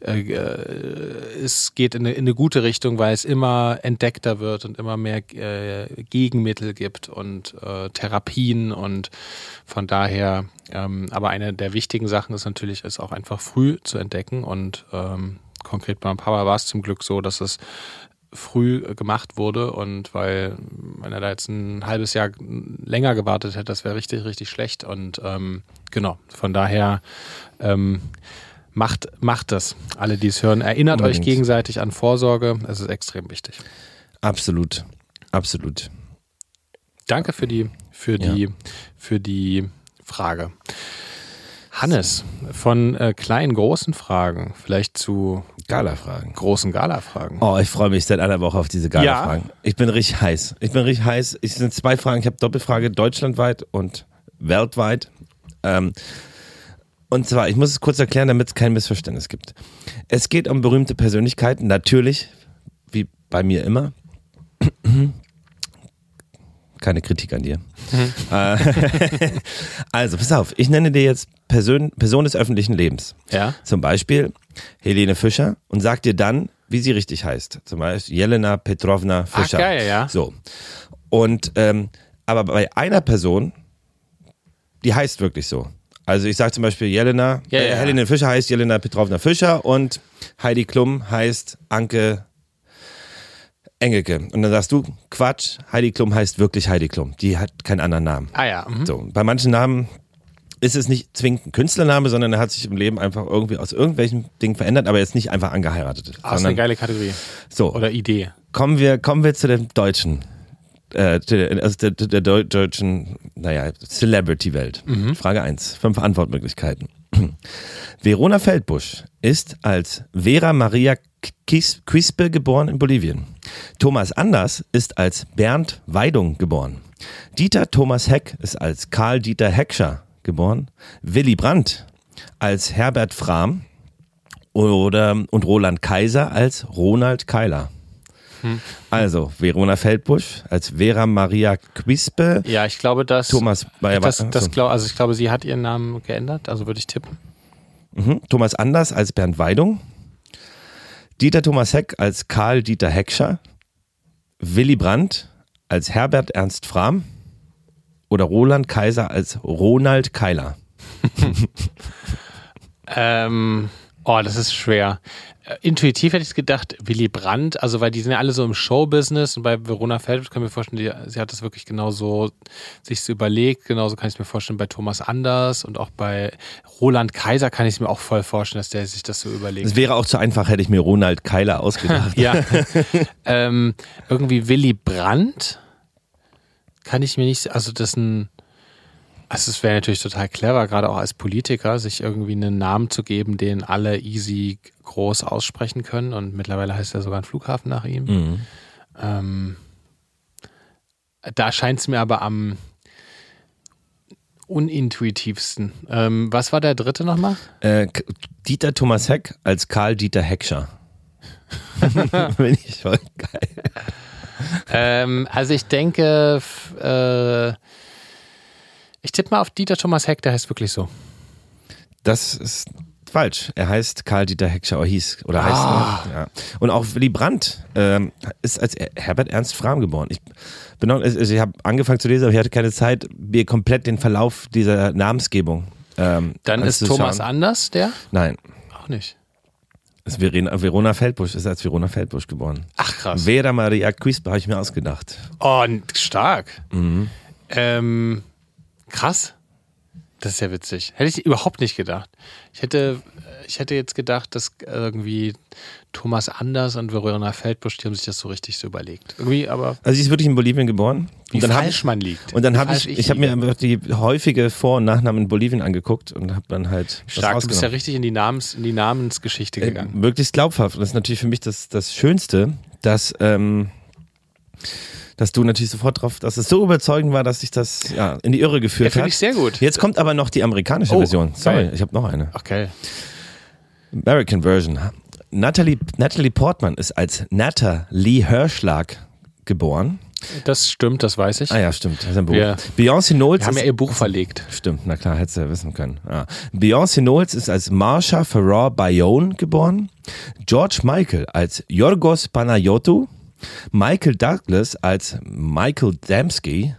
äh, äh, es geht in eine, in eine, gute Richtung, weil es immer entdeckter wird und immer mehr äh, Gegenmittel gibt und äh, Therapien und von daher, ähm, aber eine der wichtigen Sachen ist natürlich, es auch einfach früh zu entdecken und ähm, konkret beim Papa war es zum Glück so, dass es früh gemacht wurde und weil, wenn er da jetzt ein halbes Jahr länger gewartet hätte, das wäre richtig, richtig schlecht. Und ähm, genau, von daher ähm, macht, macht das. Alle, die es hören, erinnert Unbedingt. euch gegenseitig an Vorsorge. Es ist extrem wichtig. Absolut, absolut. Danke für die, für die, für die Frage. Hannes, von äh, kleinen, großen Fragen, vielleicht zu Gala-Fragen. großen Gala-Fragen. Oh, ich freue mich seit einer Woche auf diese Gala-Fragen. Ich bin richtig heiß. Ich bin richtig heiß. Es sind zwei Fragen. Ich habe Doppelfrage deutschlandweit und weltweit. Ähm, und zwar, ich muss es kurz erklären, damit es kein Missverständnis gibt. Es geht um berühmte Persönlichkeiten, natürlich, wie bei mir immer. Keine Kritik an dir. Äh, also, pass auf, ich nenne dir jetzt Person, Person des öffentlichen Lebens. Ja? Zum Beispiel Helene Fischer und sag dir dann, wie sie richtig heißt. Zum Beispiel Jelena Petrovna Fischer. geil, ja. So. Und, ähm, aber bei einer Person, die heißt wirklich so. Also ich sage zum Beispiel Jelena, Ja, äh, ja. Helene Fischer heißt Jelena Petrovna Fischer und Heidi Klum heißt Anke Engelke. Und dann sagst du, Quatsch, Heidi Klum heißt wirklich Heidi Klum. Die hat keinen anderen Namen. Ah ja. Mhm. So, bei manchen Namen ist es nicht zwingend ein Künstlername, sondern er hat sich im Leben einfach irgendwie aus irgendwelchen Dingen verändert, aber jetzt nicht einfach angeheiratet. Ah, ist eine geile Kategorie. so, Oder Idee. kommen wir, kommen wir zu dem Deutschen. Äh, der, also der, der Deu- deutschen, naja, Celebrity-Welt. Frage 1. Fünf Antwortmöglichkeiten. Verona Feldbusch ist als Vera Maria Quispe geboren in Bolivien. Thomas Anders ist als Bernd Weidung geboren. Dieter Thomas Heck ist als Karl Dieter Heckscher geboren. Willy Brandt als Herbert Frahm oder und Roland Kaiser als Ronald Keiler. Also, Verona Feldbusch als Vera Maria Quispe, Ja, ich glaube, dass. Thomas Bayer das, das glaub, also ich glaube, sie hat ihren Namen geändert, also würde ich tippen. mhm. Thomas Anders als Bernd Weidung, Dieter Thomas Heck als Karl Dieter Heckscher, Willy Brandt als Herbert Ernst Frahm oder Roland Kaiser als Ronald Keiler. Ähm, oh, das ist schwer. Intuitiv hätte ich gedacht, Willy Brandt, also weil die sind ja alle so im Showbusiness und bei Verona Feldbusch kann ich mir vorstellen, die, sie hat das wirklich genauso sich so überlegt. Genauso kann ich mir vorstellen bei Thomas Anders und auch bei Roland Kaiser kann ich mir auch voll vorstellen, dass der sich das so überlegt. Es wäre auch zu einfach, hätte ich mir Ronald Keiler ausgedacht. Ja. ähm, irgendwie Willy Brandt kann ich mir nicht, also das ist ein, also es wäre natürlich total clever, gerade auch als Politiker, sich irgendwie einen Namen zu geben, den alle easy groß aussprechen können. Und mittlerweile heißt ja sogar ein Flughafen nach ihm. Mhm. Ähm, da scheint es mir aber am unintuitivsten. Ähm, was war der dritte nochmal? Äh, Dieter Thomas Heck als Karl Dieter Heckscher. Bin ich voll geil. Ähm, also ich denke, äh, ich tippe mal auf Dieter Thomas Heck, der heißt wirklich so. Das ist falsch. Er heißt Karl Dieter Heckscher oder hieß oder heißt Ah. noch, ja. Und auch Willy Brandt ähm, ist als Er- Herbert Ernst Frahm geboren. Ich bin noch, also ich habe angefangen zu lesen, aber ich hatte keine Zeit, mir komplett den Verlauf dieser Namensgebung. Ähm, Dann ist. Thomas anders, der? Nein, Auch nicht. ist Verena, Verona Feldbusch ist als Verona Feldbusch geboren. Ach krass. Vera Maria Quispe habe ich mir ausgedacht. Oh, stark. Mhm. Ähm, krass. Das ist ja witzig. Hätte ich überhaupt nicht gedacht. Ich hätte, ich hätte jetzt gedacht, dass irgendwie Thomas Anders und Verona Feldbusch, die haben sich das so richtig so überlegt. Irgendwie, aber Also sie ist wirklich in Bolivien geboren. wie und dann habe falsch ich man liegt. Und dann habe falsch ich, ich habe mir einfach die häufige Vor- und Nachnamen in Bolivien angeguckt und habe dann halt Stark, du bist ja richtig in die, Namens, in die Namensgeschichte Äh, gegangen. möglichst glaubhaft. Und das ist natürlich für mich das, das Schönste, dass, ähm, dass du natürlich sofort drauf, dass es so überzeugend war, dass sich das ja, in die Irre Ja, geführt finde hat. ich sehr gut. Jetzt kommt aber noch die amerikanische Oh, Version. Sorry, geil. ich habe noch eine. Okay. American Version. Natalie, Natalie Portman ist als Natta Lee Hirschlag geboren. Das stimmt, das weiß ich. Ah ja, stimmt. Das ist ein Buch. Wir- Beyoncé Knowles Wir haben ja ihr Buch verlegt. Stimmt, na klar, hättest du ja wissen können. Ja. Beyoncé Knowles ist als Marsha Farrar Bayonne geboren. George Michael als Yorgos Panayotou. Michael Douglas als Michael Damsky.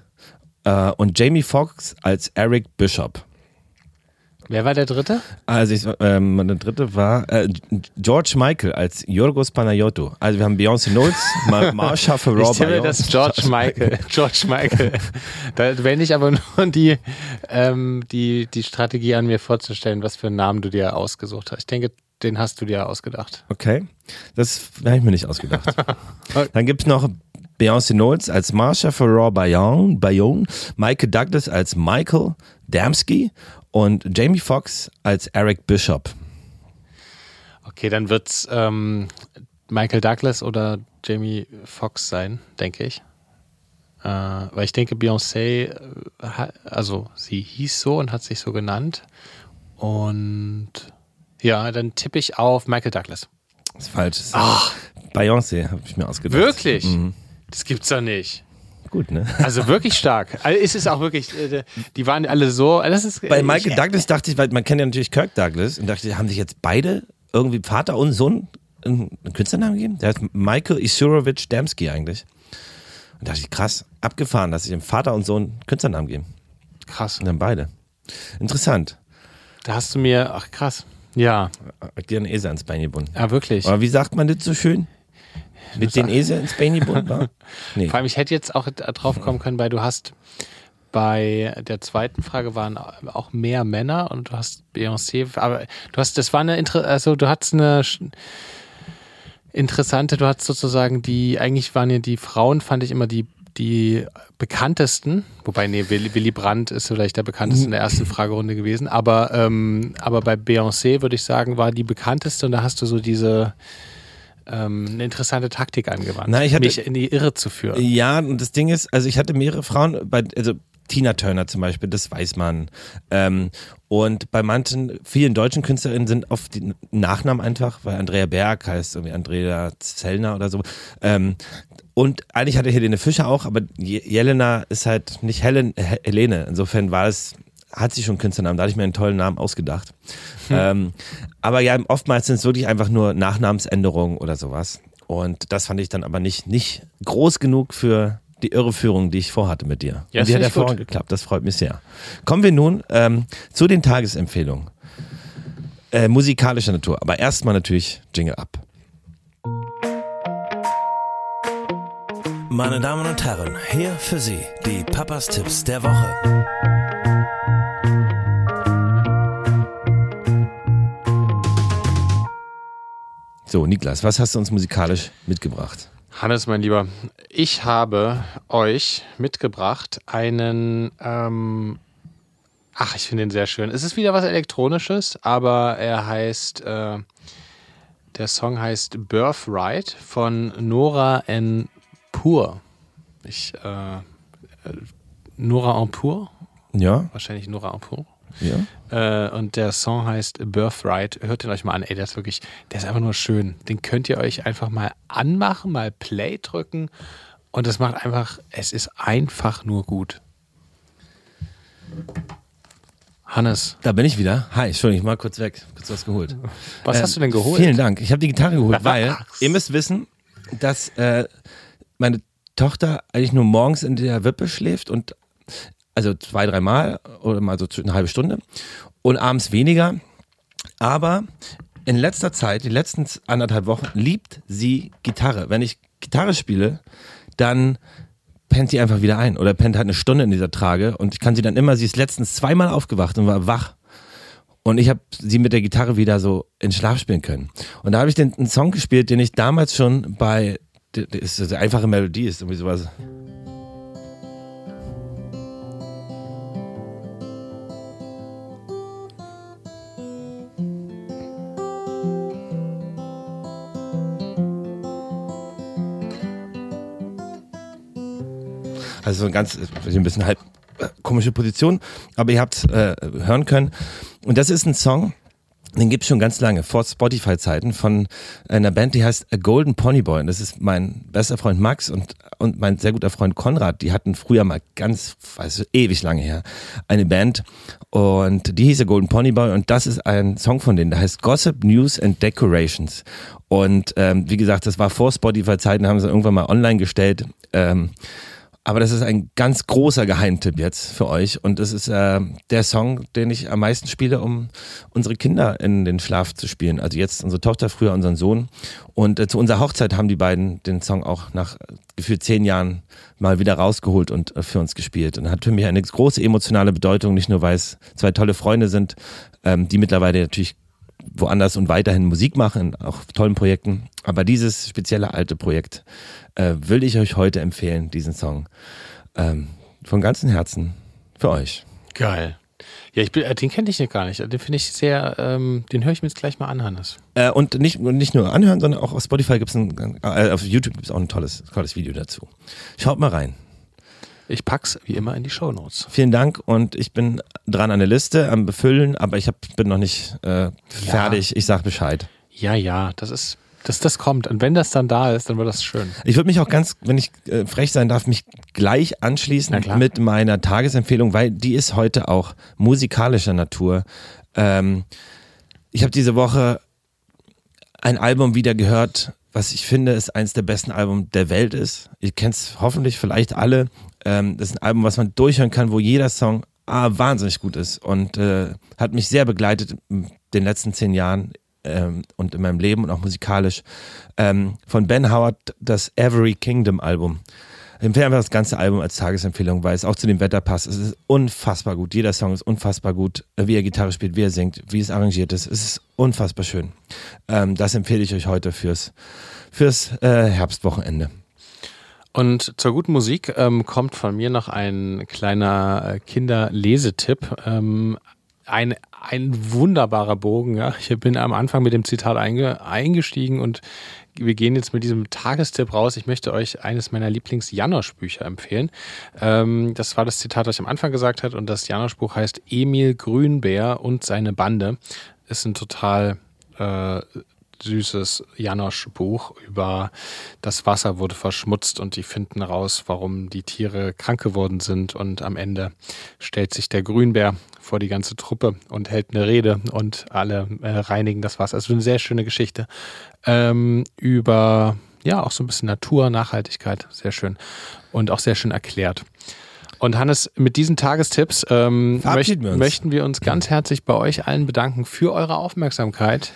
Äh, und Jamie Foxx als Eric Bishop. Wer war der dritte? Also ich, ähm, der dritte war äh, George Michael als Yorgos Panayotou. Also wir haben Beyoncé Knowles, Ma Marsha Farrar Ich tippe, das George Michael. George Michael. Da wende ich aber nur die, ähm, die, die Strategie an, mir vorzustellen, was für einen Namen du dir ausgesucht hast. Ich denke, den hast du dir ausgedacht. Okay, das habe ich mir nicht ausgedacht. Dann gibt es noch Beyoncé Knowles als Marsha Farrar Bayonne, Bayonne, Michael Douglas als Michael Damsky und Jamie Foxx als Eric Bishop. Okay, dann wird's ähm, Michael Douglas oder Jamie Foxx sein, denke ich. Äh, weil ich denke, Beyoncé, äh, also sie hieß so und hat sich so genannt. Und ja, dann tippe ich auf Michael Douglas. Das ist falsch. Ist Beyoncé, habe ich mir ausgedacht. Wirklich? Mhm. Das gibt's doch nicht. Gut, ne? Also wirklich stark. Also es ist auch wirklich, äh, die waren alle so. Das ist, Bei Michael ich, Douglas dachte ich, weil man kennt ja natürlich Kirk Douglas und dachte, haben sich jetzt beide irgendwie Vater und Sohn einen Künstlernamen gegeben? Der heißt Michael Isurovich Damsky eigentlich. Und dachte ich, krass, abgefahren, dass sich dem Vater und Sohn einen Künstlernamen geben. Krass. Und dann beide. Interessant. Da hast du mir, ach krass. Ja, dir einen Esel ins Bein gebunden. ja wirklich. Aber wie sagt man das so schön? Mit den Esel ins Bein gebunden war? Nee. Vor allem, ich hätte jetzt auch drauf kommen können, weil du hast bei der zweiten Frage waren auch mehr Männer und du hast Beyoncé, aber du hast, das war eine, also du hattest eine interessante, du hattest sozusagen die, eigentlich waren ja die Frauen, fand ich immer die, die bekanntesten, wobei, nee, Willy, Brandt ist vielleicht der bekannteste in der ersten Fragerunde gewesen, aber, ähm, aber bei Beyoncé würde ich sagen, war die bekannteste und da hast du so diese, ähm, eine interessante Taktik angewandt, Na, hatte- mich in die Irre zu führen. Ja, und das Ding ist, also ich hatte mehrere Frauen, bei, also Tina Turner zum Beispiel, das weiß man. Ähm, und bei manchen, vielen deutschen Künstlerinnen sind oft die Nachnamen einfach, weil Andrea Berg heißt irgendwie Andrea Zellner oder so. Ähm, und eigentlich hatte Helene Fischer auch, aber Je- Jelena ist halt nicht Helen, He- Helene. Insofern war es, hat sie schon einen Künstlernamen, da hatte ich mir einen tollen Namen ausgedacht. Ähm, aber ja, oftmals sind es wirklich einfach nur Nachnamensänderungen oder sowas. Und das fand ich dann aber nicht, nicht groß genug für die Irreführung, die ich vorhatte mit dir. Ja, Und die hat hervorragend geklappt, das freut mich sehr. Kommen wir nun ähm, zu den Tagesempfehlungen. Äh, musikalischer Natur, aber erstmal natürlich Jingle ab. Meine Damen und Herren, hier für Sie die Papas Tipps der Woche. So, Niklas, was hast du uns musikalisch mitgebracht? Hannes, mein Lieber, ich habe euch mitgebracht einen, ähm, ach, ich finde ihn sehr schön. Es ist wieder was Elektronisches, aber er heißt, äh, der Song heißt Birthright von Nora N. Pur. Ich, äh, äh, Nora En Pur? Ja, Wahrscheinlich Nora En Pur. ja. Äh, und der Song heißt Birthright. Hört ihn euch mal an. Ey, der ist wirklich, der ist einfach nur schön. Den könnt ihr euch einfach mal anmachen, mal Play drücken. Und es macht einfach, es ist einfach nur gut. Hannes, Da bin ich wieder. Hi, Entschuldigung, ich mal kurz weg. Kurz was geholt. was Ähm, hast du denn geholt? Vielen Dank. Ich habe die Gitarre geholt, weil ihr müsst wissen, dass äh, meine Tochter eigentlich nur morgens in der Wippe schläft und also zwei, dreimal oder mal so eine halbe Stunde und abends weniger. Aber in letzter Zeit, die letzten anderthalb Wochen, liebt sie Gitarre. Wenn ich Gitarre spiele, dann pennt sie einfach wieder ein oder pennt halt eine Stunde in dieser Trage und ich kann sie dann immer, sie ist letztens zweimal aufgewacht und war wach. Und ich habe sie mit der Gitarre wieder so in Schlaf spielen können. Und da habe ich den, einen Song gespielt, den ich damals schon bei, das ist eine einfache Melodie, ist irgendwie sowas. Also so ein ganz, ein bisschen halb äh, komische Position, aber ihr habt äh, hören können. Und das ist ein Song, den gibt's schon ganz lange, vor Spotify-Zeiten, von einer Band, die heißt A Golden Pony Boy. Und das ist mein bester Freund Max und, und mein sehr guter Freund Konrad. Die hatten früher mal ganz, also ewig lange her, eine Band. Und die hieß A Golden Pony Boy. Und das ist ein Song von denen, der heißt Gossip, News and Decorations. Und ähm, wie gesagt, das war vor Spotify-Zeiten, haben sie irgendwann mal online gestellt. Ähm, aber das ist ein ganz großer Geheimtipp jetzt für euch. Und das ist äh, der Song, den ich am meisten spiele, um unsere Kinder in den Schlaf zu spielen. Also jetzt unsere Tochter, früher unseren Sohn. Und äh, zu unserer Hochzeit haben die beiden den Song auch nach gefühlt zehn Jahren mal wieder rausgeholt und äh, für uns gespielt. Und hat für mich eine große emotionale Bedeutung, nicht nur weil es zwei tolle Freunde sind, ähm, die mittlerweile natürlich woanders und weiterhin Musik mache, in auch tollen Projekten. Aber dieses spezielle alte Projekt äh, will ich euch heute empfehlen, diesen Song. Ähm, von ganzem Herzen für euch. Geil. Ja, ich bin, äh, den kenne ich gar nicht. Den finde ich sehr, ähm, den höre ich mir jetzt gleich mal an, Hannes. Äh, und nicht, nicht nur anhören, sondern auch auf Spotify gibt es ein, äh, auf YouTube gibt es auch ein tolles, tolles Video dazu. Schaut mal rein. Ich pack's wie immer in die Show Notes. Vielen Dank und ich bin dran an der Liste, am Befüllen, aber ich hab, bin noch nicht äh, fertig. Ich sag Bescheid. Ja, ja, das ist, dass das kommt. Und wenn das dann da ist, dann wird das schön. Ich würde mich auch ganz, wenn ich äh, frech sein darf, mich gleich anschließen mit meiner Tagesempfehlung, weil die ist heute auch musikalischer Natur. Ähm, ich habe diese Woche ein Album wieder gehört, was ich finde, ist eines der besten Alben der Welt ist. Ihr kennt es hoffentlich vielleicht alle. Ähm, das ist ein Album, was man durchhören kann, wo jeder Song ah, wahnsinnig gut ist und äh, hat mich sehr begleitet in den letzten zehn Jahren ähm, und in meinem Leben und auch musikalisch. Ähm, von Ben Howard das Every Kingdom Album. Ich empfehle einfach das ganze Album als Tagesempfehlung, weil es auch zu dem Wetter passt. Es ist unfassbar gut. Jeder Song ist unfassbar gut. Äh, Wie er Gitarre spielt, wie er singt, wie es arrangiert ist. Es ist unfassbar schön. Ähm, das empfehle ich euch heute fürs, fürs äh, Herbstwochenende. Und zur guten Musik ähm, kommt von mir noch ein kleiner äh, Kinderlesetipp. Ähm, ein, ein wunderbarer Bogen. Ja. Ich bin am Anfang mit dem Zitat einge, eingestiegen und wir gehen jetzt mit diesem Tagestipp raus. Ich möchte euch eines meiner Lieblings-Janosch-Bücher empfehlen. Ähm, das war das Zitat, was ich am Anfang gesagt habe. Und das Janosch-Buch heißt Emil Grünbär und seine Bande. Ist ein total äh, süßes Janosch-Buch über das Wasser wurde verschmutzt und die finden raus, warum die Tiere krank geworden sind. Und am Ende stellt sich der Grünbär vor die ganze Truppe und hält eine Rede und alle äh, reinigen das Wasser. Also eine sehr schöne Geschichte ähm, über ja auch so ein bisschen Natur, Nachhaltigkeit, sehr schön und auch sehr schön erklärt. Und Hannes, mit diesen Tagestipps ähm, möcht- wir möchten wir uns ganz herzlich bei euch allen bedanken für eure Aufmerksamkeit.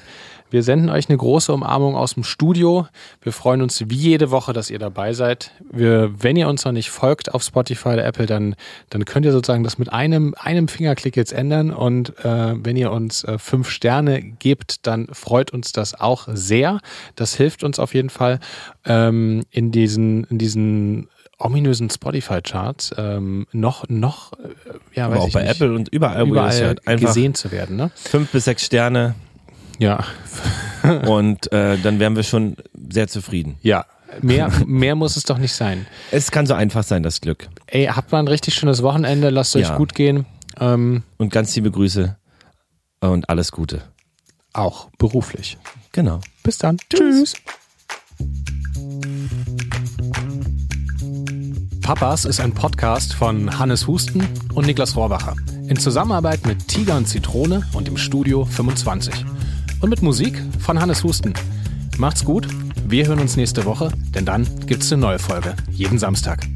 Wir senden euch eine große Umarmung aus dem Studio. Wir freuen uns wie jede Woche, dass ihr dabei seid. Wir, wenn ihr uns noch nicht folgt auf Spotify oder Apple, dann, dann könnt ihr sozusagen das mit einem, einem Fingerklick jetzt ändern. Und äh, wenn ihr uns äh, fünf Sterne gebt, dann freut uns das auch sehr. Das hilft uns auf jeden Fall ähm, in diesen, in diesen ominösen Spotify-Charts ähm, noch, noch, äh, ja, Aber weiß auch ich bei nicht, Apple und überall, überall. Einfach gesehen zu werden. Ne? fünf bis sechs Sterne Ja, und äh, dann wären wir schon sehr zufrieden. ja. Mehr, mehr muss es doch nicht sein. Es kann so einfach sein, das Glück. Ey, habt mal ein richtig schönes Wochenende, lasst euch Ja. gut gehen. Ähm, Und ganz liebe Grüße und alles Gute. auch beruflich. Genau. Bis dann. Tschüss. Papas ist ein Podcast von Hannes Husten und Niklas Rohrbacher. In Zusammenarbeit mit Tiger und Zitrone und im Studio 25. Und mit Musik von Hannes Husten. Macht's gut, wir hören uns nächste Woche, denn dann gibt's eine neue Folge. Jeden Samstag.